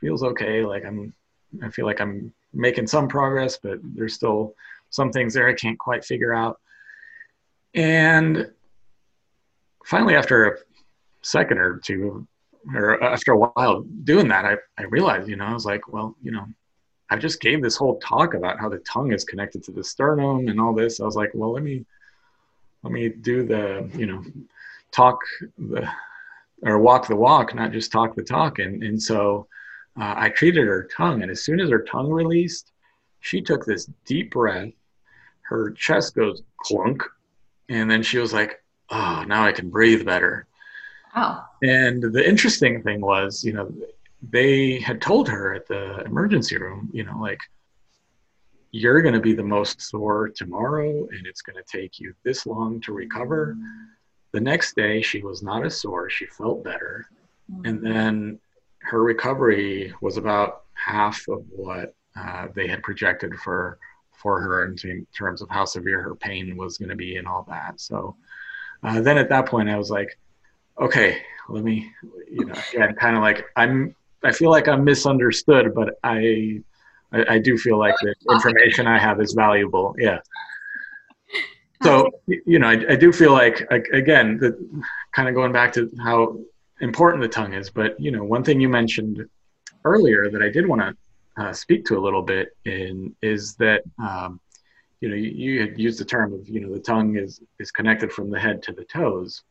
feels okay. Like I'm, I feel like I'm making some progress, but there's still some things there I can't quite figure out. And finally, after a second or two, or after a while doing that, I, I realized, you know, I was like, well, you know, I just gave this whole talk about how the tongue is connected to the sternum and all this. I was like, well, let me, let me do the, you know, talk the, or walk the walk, not just talk the talk. And, and so uh, I treated her tongue, and as soon as her tongue released, she took this deep breath. Her chest goes clunk, and then she was like, "Oh, now I can breathe better." Wow. And the interesting thing was, you know, they had told her at the emergency room, you know, like, you're going to be the most sore tomorrow and it's going to take you this long to recover. The next day, she was not as sore. She felt better. And then her recovery was about half of what uh, they had projected for for her in terms of how severe her pain was going to be and all that. So uh, then at that point, I was like, okay, let me, you know, again, kind of like I'm, I feel like I'm misunderstood, but I, I, I do feel like the information I have is valuable. Yeah. So, you know, I, I do feel like, again, the, kind of going back to how important the tongue is, but, you know, one thing you mentioned earlier that I did want to uh, speak to a little bit in is that, um, you know, you, you had used the term of, you know, the tongue is, is connected from the head to the toes.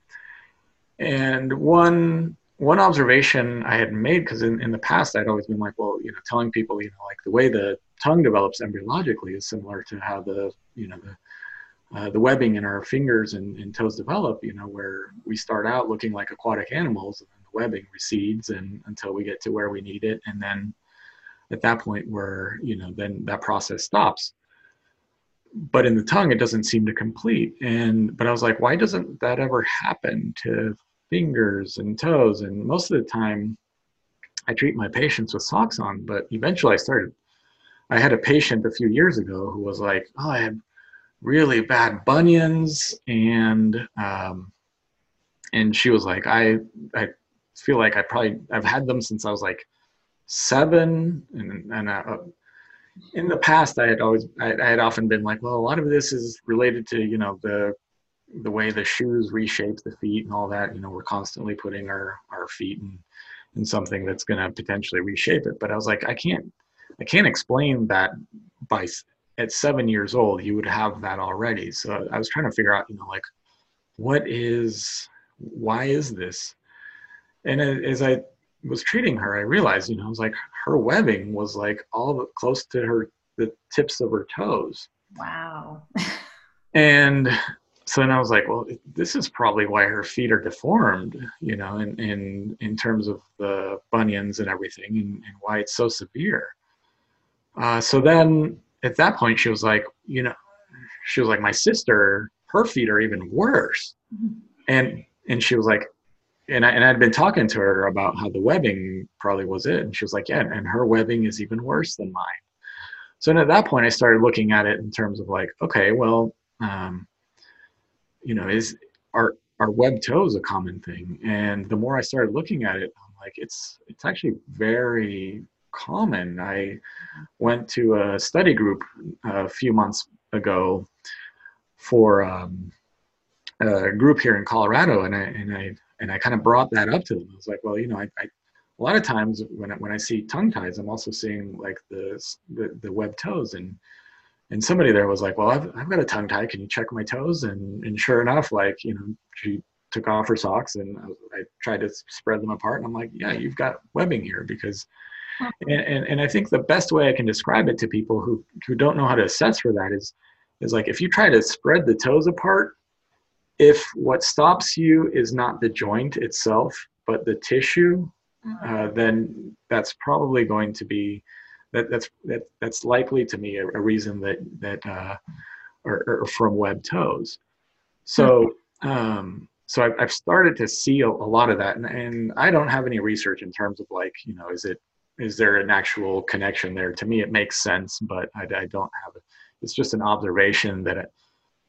And one one observation I had made, because in, in the past I'd always been like, well, you know, telling people, you know, like the way the tongue develops embryologically is similar to how the, you know, the, uh, the webbing in our fingers and, and, toes develop, you know, where we start out looking like aquatic animals and the webbing recedes and until we get to where we need it. And then at that point where, you know, then that process stops. But in the tongue, it doesn't seem to complete. And, but I was like, why doesn't that ever happen to fingers and toes. And most of the time, I treat my patients with socks on. But eventually, I started. I had a patient a few years ago who was like, "Oh, I had really bad bunions," and um, and she was like, "I I feel like I probably I've had them since I was like seven, and and." Uh, in the past, I had always, I, I had often been like, well, a lot of this is related to, you know, the the way the shoes reshape the feet and all that you know we're constantly putting our our feet in in something that's going to potentially reshape it but i was like i can't i can't explain that by at seven years old you would have that already. So i was trying to figure out you know like what is why is this? And as i was treating her i realized you know i was like her webbing was like all the, close to her the tips of her toes. Wow. And so then I was like, well, this is probably why her feet are deformed, you know, in in, in terms of the bunions and everything, and, and why it's so severe. Uh, so then at that point, she was like, you know, she was like, my sister, her feet are even worse, mm-hmm. and and she was like, and I and I'd been talking to her about how the webbing probably was it, and she was like, yeah, and her webbing is even worse than mine. So at that point, I started looking at it in terms of like, okay, well. Um, you know, is are are web toes a common thing? And the more I started looking at it, I'm like, it's it's actually very common. I went to a study group a few months ago for um, a group here in Colorado, and I and I and I kind of brought that up to them. I was like, well, you know, I, I a lot of times when I, when I see tongue ties, I'm also seeing like the the, the web toes, and and somebody there was like, well, I've, I've got a tongue tie. Can you check my toes? And, and sure enough, like, you know, she took off her socks and I, I tried to spread them apart. And I'm like, yeah, you've got webbing here because, and, and, and I think the best way I can describe it to people who, who don't know how to assess for that is, is like, if you try to spread the toes apart, if what stops you is not the joint itself, but the tissue, mm-hmm. uh, then that's probably going to be that, that's that, that's likely to me a, a reason that that uh, are, are, from web toes. So um, so I've, I've started to see a, a lot of that, and, and I don't have any research in terms of like you know is it is there an actual connection there? To me, it makes sense, but I, I don't have it. It's just an observation that it,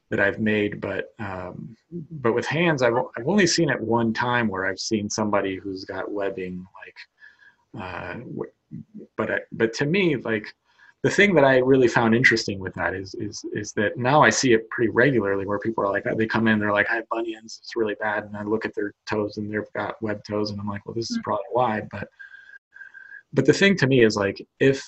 that I've made. But um, but with hands, I've I've only seen it one time where I've seen somebody who's got webbing like uh, but I, but to me, like the thing that I really found interesting with that is is is that now I see it pretty regularly where people are like they come in they're like I have bunions it's really bad and I look at their toes and they've got web toes and I'm like well this is mm. probably why but but the thing to me is like if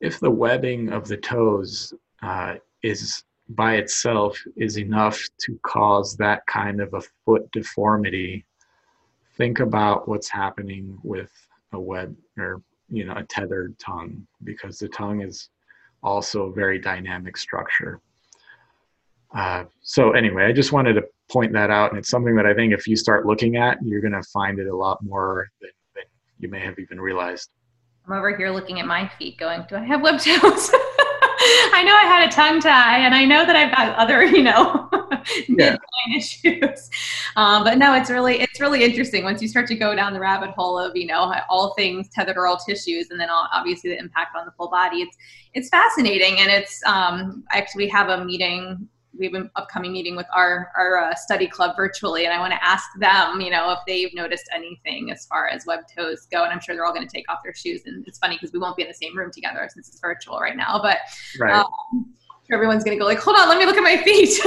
if the webbing of the toes uh, is by itself is enough to cause that kind of a foot deformity think about what's happening with a web or you know a tethered tongue because the tongue is also a very dynamic structure. Uh, so anyway, I just wanted to point that out, and it's something that I think if you start looking at, you're going to find it a lot more than, you may have even realized. I'm over here looking at my feet, going, "Do I have web toes?" I know I had a tongue tie, and I know that I've got other, you know, yeah. issues. Um, but no, it's really it's really interesting once you start to go down the rabbit hole of you know all things tethered oral tissues, and then all, obviously the impact on the full body. It's it's fascinating, and it's um, actually we have a meeting we have an upcoming meeting with our our uh, study club virtually, and I want to ask them, you know, if they've noticed anything as far as web toes go. And I'm sure they're all going to take off their shoes. And it's funny because we won't be in the same room together since it's virtual right now. But right. um, everyone's going to go like, hold on, let me look at my feet.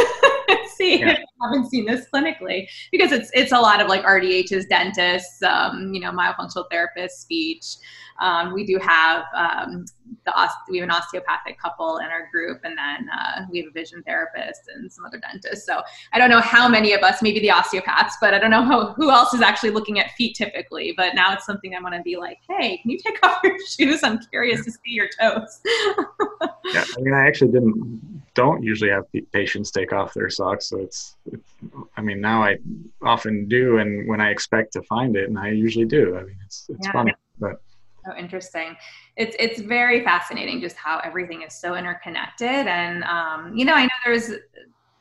See, yeah. Haven't seen this clinically because it's it's a lot of like RDHs, dentists, um, you know, myofunctional therapists, speech. Um, we do have um, the we have an osteopathic couple in our group, and then uh, we have a vision therapist and some other dentists. So I don't know how many of us, maybe the osteopaths, but I don't know how, who else is actually looking at feet typically. But now it's something I want to be like, hey, can you take off your shoes? I'm curious to see your toes. yeah, I mean, I actually didn't don't usually have patients take off their socks, so it's, it's I mean, now I often do, and when I expect to find it, and I usually do. I mean, it's it's yeah. funny, but so interesting. It's it's very fascinating just how everything is so interconnected. And um, you know, I know there's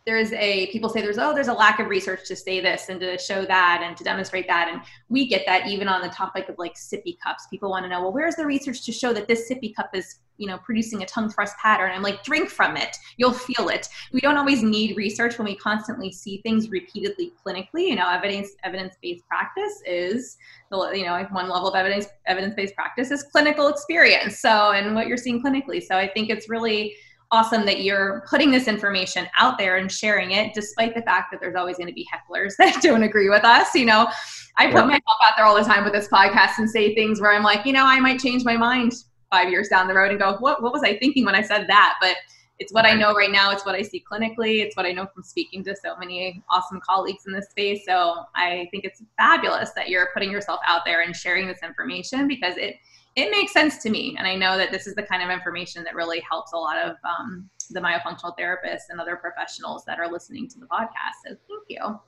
there's a people say there's oh there's a lack of research to say this and to show that and to demonstrate that. And we get that even on the topic of like sippy cups. People want to know well where's the research to show that this sippy cup is you know producing a tongue thrust pattern? I'm like drink from it. You'll feel it. We don't always need research when we constantly see things repeatedly clinically. You know evidence evidence-based practice is the you know one level of evidence evidence-based practice is clinical experience. So and what you're seeing clinically. So i think it's really awesome that you're putting this information out there and sharing it, despite the fact that there's always going to be hecklers that don't agree with us. You know, I put myself out there all the time with this podcast and say things where I'm like, you know, I might change my mind five years down the road and go, what, what was I thinking when I said that? But it's what I know right now. It's what I see clinically. It's what I know from speaking to so many awesome colleagues in this space. So I think it's fabulous that you're putting yourself out there and sharing this information because it it makes sense to me. And I know that this is the kind of information that really helps a lot of um, the myofunctional therapists and other professionals that are listening to the podcast. So thank you.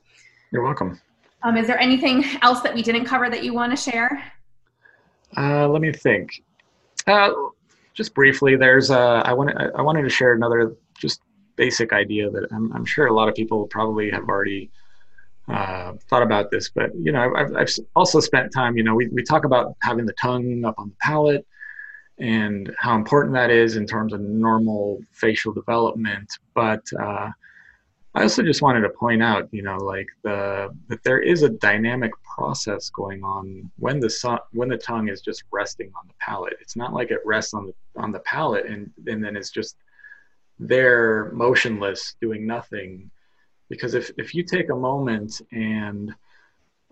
You're welcome. Um, is there anything else that we didn't cover that you want to share? Uh, let me think. Uh, just briefly, there's uh, I wanted I wanted to share another just basic idea that I'm, I'm sure a lot of people probably have already uh, thought about this, but you know, I've, I've also spent time. You know, we we talk about having the tongue up on the palate and how important that is in terms of normal facial development. But uh, I also just wanted to point out, you know, like the that there is a dynamic process going on when the when the tongue is just resting on the palate. It's not like it rests on the on the palate and and then it's just there motionless doing nothing because if, if you take a moment and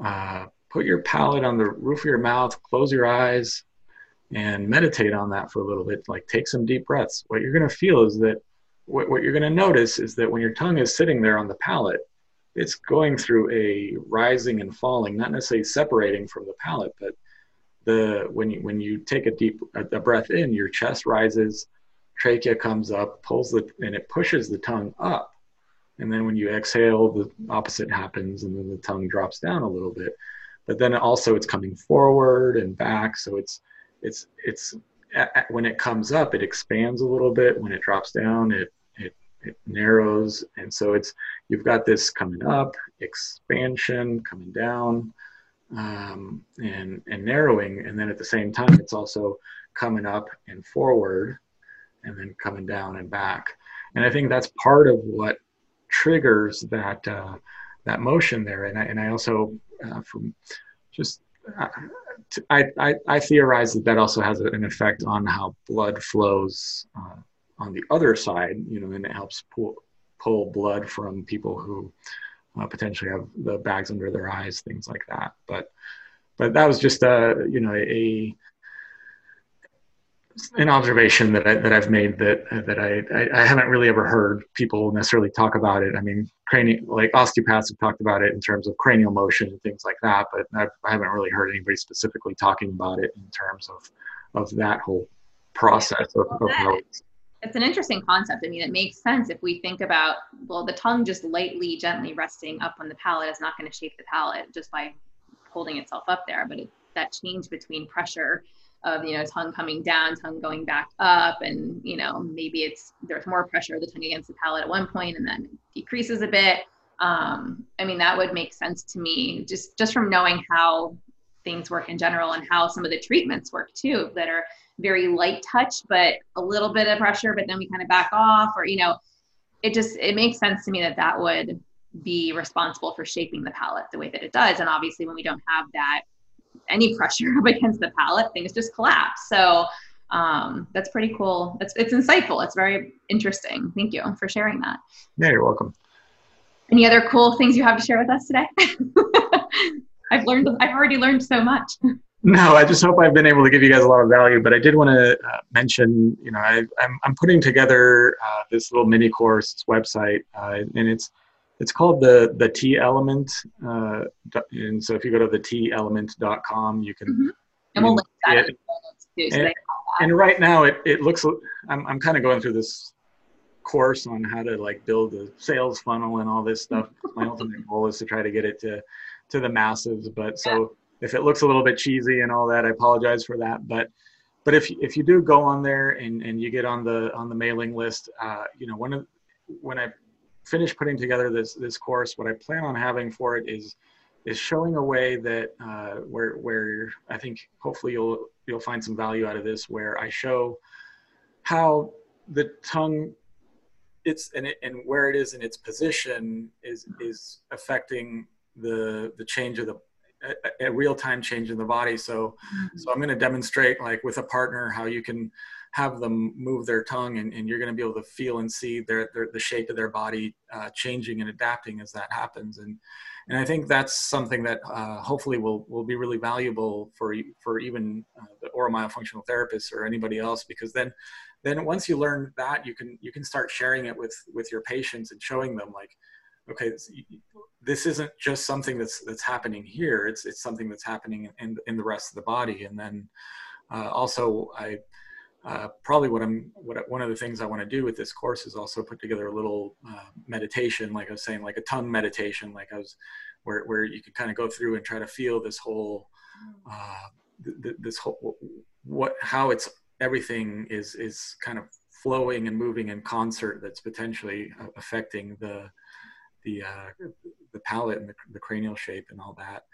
uh, put your palate on the roof of your mouth, close your eyes, and meditate on that for a little bit, like take some deep breaths, what you're going to feel is that what, what you're going to notice is that when your tongue is sitting there on the palate, it's going through a rising and falling, not necessarily separating from the palate, but the when you when you take a deep a, a breath in, your chest rises, trachea comes up, pulls the and it pushes the tongue up and then when you exhale, the opposite happens, and then the tongue drops down a little bit. But then also it's coming forward and back, so it's it's it's when it comes up, it expands a little bit. When it drops down, it it it narrows, and so it's you've got this coming up, expansion, coming down, um, and and narrowing, and then at the same time, it's also coming up and forward, and then coming down and back. And I think that's part of what triggers that uh, that motion there. And I, and I also uh, from just uh, I, I, I theorize that that also has an effect on how blood flows uh, on the other side. You know, and it helps pull pull blood from people who uh, potentially have the bags under their eyes, things like that. But but that was just a you know a an observation that I, that I've made that that I, I, I haven't really ever heard people necessarily talk about it. I mean, cranial like osteopaths have talked about it in terms of cranial motion and things like that, but I've, I have not really heard anybody specifically talking about it in terms of of that whole process of, of how it's it's an interesting concept. I mean, it makes sense if we think about, well, the tongue just lightly, gently resting up on the palate is not going to shape the palate just by holding itself up there. But it, that change between pressure of, you know, tongue coming down, tongue going back up, and, you know, maybe it's there's more pressure of the tongue against the palate at one point and then decreases a bit. Um, I mean, that would make sense to me just just from knowing how things work in general and how some of the treatments work too that are very light touch, but a little bit of pressure, but then we kind of back off, or you know, it just it makes sense to me that that would be responsible for shaping the palate the way that it does. And obviously, when we don't have that any pressure up against the palate, things just collapse. So um, that's pretty cool. It's it's insightful. It's very interesting. Thank you for sharing that. Yeah, you're welcome. Any other cool things you have to share with us today? I've learned. I've already learned so much. No, I just hope I've been able to give you guys a lot of value. But I did want to uh, mention, you know, I, am I'm, I'm putting together uh, this little mini course website, uh, and it's it's called the the T Element. Uh, and so if you go to the T Element.com, you can. Mm-hmm. And we'll link that. Too, so and, and right now, it it looks. I'm I'm kind of going through this course on how to like build a sales funnel and all this stuff. My ultimate goal is to try to get it to to the masses. But so. Yeah if it looks a little bit cheesy and all that, I apologize for that. But but if if you do go on there and, and you get on the on the mailing list, uh, you know, when of, when I finish putting together this this course, what I plan on having for it is is showing a way that uh, where where I think hopefully you'll you'll find some value out of this, where I show how the tongue it's and it, and where it is in its position is is affecting the the change of the a, a real-time change in the body so mm-hmm. so i'm going to demonstrate like with a partner how you can have them move their tongue and, and you're going to be able to feel and see their, their the shape of their body uh, changing and adapting as that happens. And and i think that's something that uh, hopefully will will be really valuable for for even uh, the oral myofunctional therapists or anybody else because then then once you learn that you can you can start sharing it with with your patients and showing them like okay this isn't just something that's that's happening here. It's it's something that's happening in in the rest of the body. And then uh, also i uh, probably what i'm what one of the things i want to do with this course is also put together a little uh, meditation like i was saying like a tongue meditation like i was where where you could kind of go through and try to feel this whole uh, th- th- this whole what how it's everything is is kind of flowing and moving in concert that's potentially uh, affecting the the uh, the palate and the, the, cranial shape and all that.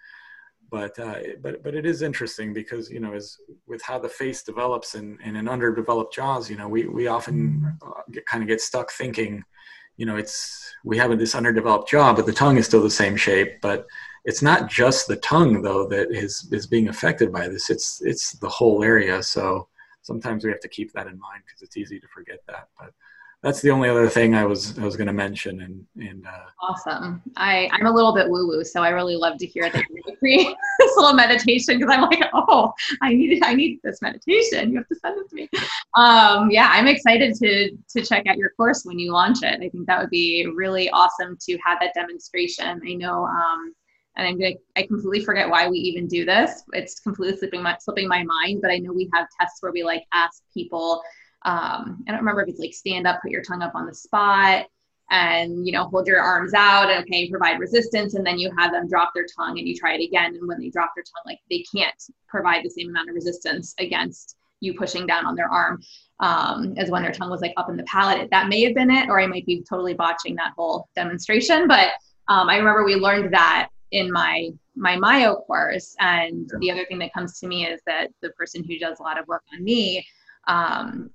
But uh, but but it is interesting because you know as with how the face develops in, in an underdeveloped jaws, you know we we often uh, get, kind of get stuck thinking, you know it's we have this underdeveloped jaw, but the tongue is still the same shape. But it's not just the tongue though that is is being affected by this. It's it's the whole area. So sometimes we have to keep that in mind because it's easy to forget that. But that's the only other thing I was I was going to mention. And and uh, awesome. I I'm a little bit woo woo, so I really love to hear that this little meditation because I'm like, oh, I need I need this meditation. You have to send it to me. Um, yeah, I'm excited to to check out your course when you launch it. I think that would be really awesome to have that demonstration. I know. Um, and I'm gonna I completely forget why we even do this. It's completely slipping my slipping my mind, but I know we have tests where we like ask people um, I don't remember if it's like stand up, put your tongue up on the spot and you know hold your arms out and okay provide resistance and then you have them drop their tongue and you try it again and when they drop their tongue like they can't provide the same amount of resistance against you pushing down on their arm um, as when their tongue was like up in the palate. That may have been it or i might be totally botching that whole demonstration but um, i remember we learned that in my my myo course and the other thing that comes to me is that the person who does a lot of work on me um,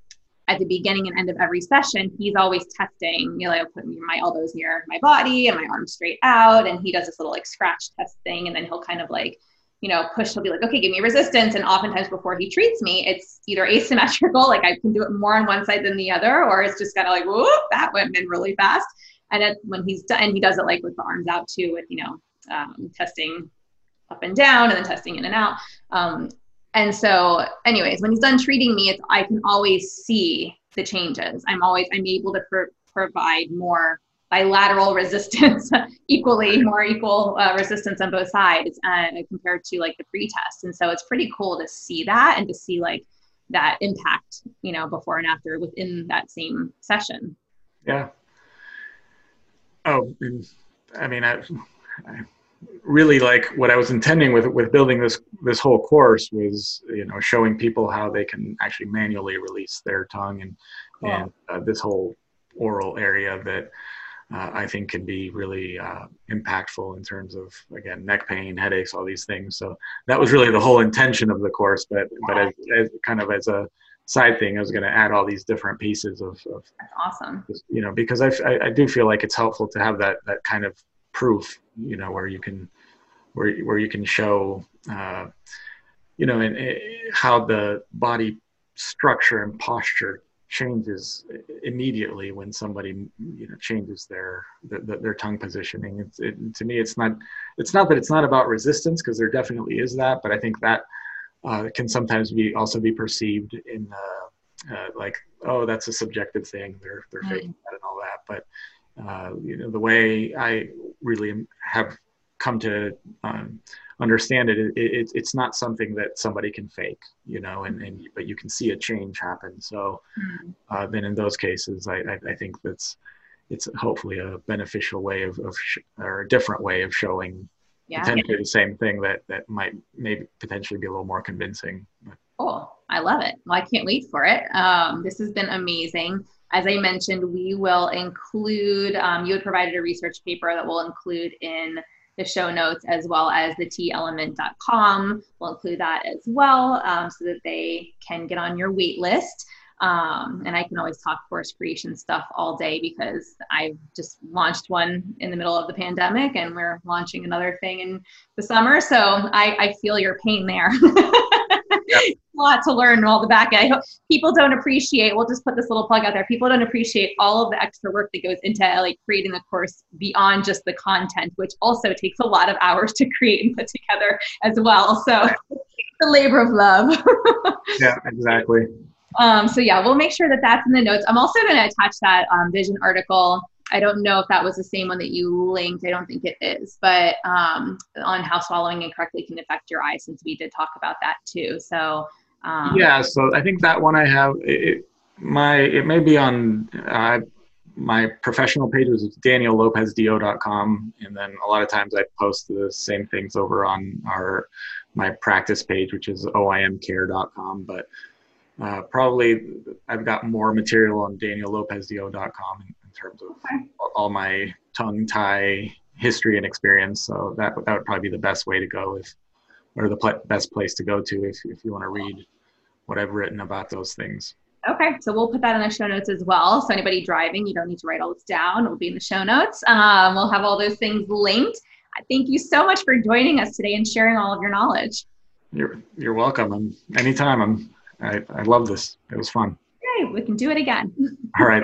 at the beginning and end of every session, he's always testing, you know, like put my elbows near my body and my arms straight out. And he does this little like scratch test thing. And then he'll kind of like, you know, push, he'll be like, okay, give me resistance. And oftentimes before he treats me, it's either asymmetrical, like I can do it more on one side than the other, or it's just kind of like, whoop, that went in really fast. And it, when he's done, and he does it like with the arms out too, with, you know, um, testing up and down and then testing in and out. Um, and so, anyways, when he's done treating me, it's I can always see the changes. I'm always I'm able to pr- provide more bilateral resistance, equally more equal uh, resistance on both sides, uh, compared to like the pre-test. And so it's pretty cool to see that and to see like that impact, you know, before and after within that same session. Yeah. Oh, I mean, I, I really like what I was intending with with building this this whole course was you know showing people how they can actually manually release their tongue and cool. and uh, this whole oral area that uh, I think can be really uh, impactful in terms of again neck pain, headaches, all these things. So that was really the whole intention of the course. But but as, as kind of as a side thing, I was going to add all these different pieces of, of awesome. You know, because I, I, I do feel like it's helpful to have that that kind of proof. You know, where you can where where you can show. Uh, you know, and, and how the body structure and posture changes immediately when somebody you know changes their their, their tongue positioning it's, it, to me it's not it's not that it's not about resistance because there definitely is that but i think that uh, can sometimes be also be perceived in uh, uh, like oh that's a subjective thing they're they're mm. faking that and all that but uh, you know the way i really have come to um, understand it, it, it, it's not something that somebody can fake, you know, and, and but you can see a change happen. So hmm. uh, then in those cases, I, I, I, think that's it's hopefully a beneficial way of, of sh- or a different way of showing yeah. potentially the same thing that that might maybe potentially be a little more convincing. Cool. I love it. Well, I can't wait for it. Um, this has been amazing. As I mentioned, we will include, um, you had provided a research paper that we'll include in the show notes as well as the teelement.com. We'll include that as well um, so that they can get on your wait list. Um, and I can always talk course creation stuff all day because I've just launched one in the middle of the pandemic and we're launching another thing in the summer. So I, I feel your pain there. a lot to learn all the back end. People don't appreciate. We'll just put this little plug out there. People don't appreciate all of the extra work that goes into like creating the course beyond just the content, which also takes a lot of hours to create and put together as well. So the labor of love. yeah, exactly. Um, so yeah, we'll make sure that that's in the notes. I'm also going to attach that um, vision article I don't know if that was the same one that you linked. I don't think it is, but um, on how swallowing incorrectly can affect your eyes, since we did talk about that too. So um, yeah, so I think that one I have it, my it may be on uh, my professional page is daniellopezdo.com, and then a lot of times I post the same things over on our my practice page, which is oimcare.com, but. Uh, probably I've got more material on daniellopezdo.com terms of okay. all my tongue tie history and experience. So that that would probably be the best way to go if or the pl- best place to go to if, if you want to read what I've written about those things. Okay, so we'll put that in the show notes as well. So anybody driving, you don't need to write all this down. It will be in the show notes. Um, we'll have all those things linked. Thank you so much for joining us today and sharing all of your knowledge. You're you're welcome. I'm anytime. I'm I, I love this. It was fun. Okay, we can do it again. All right.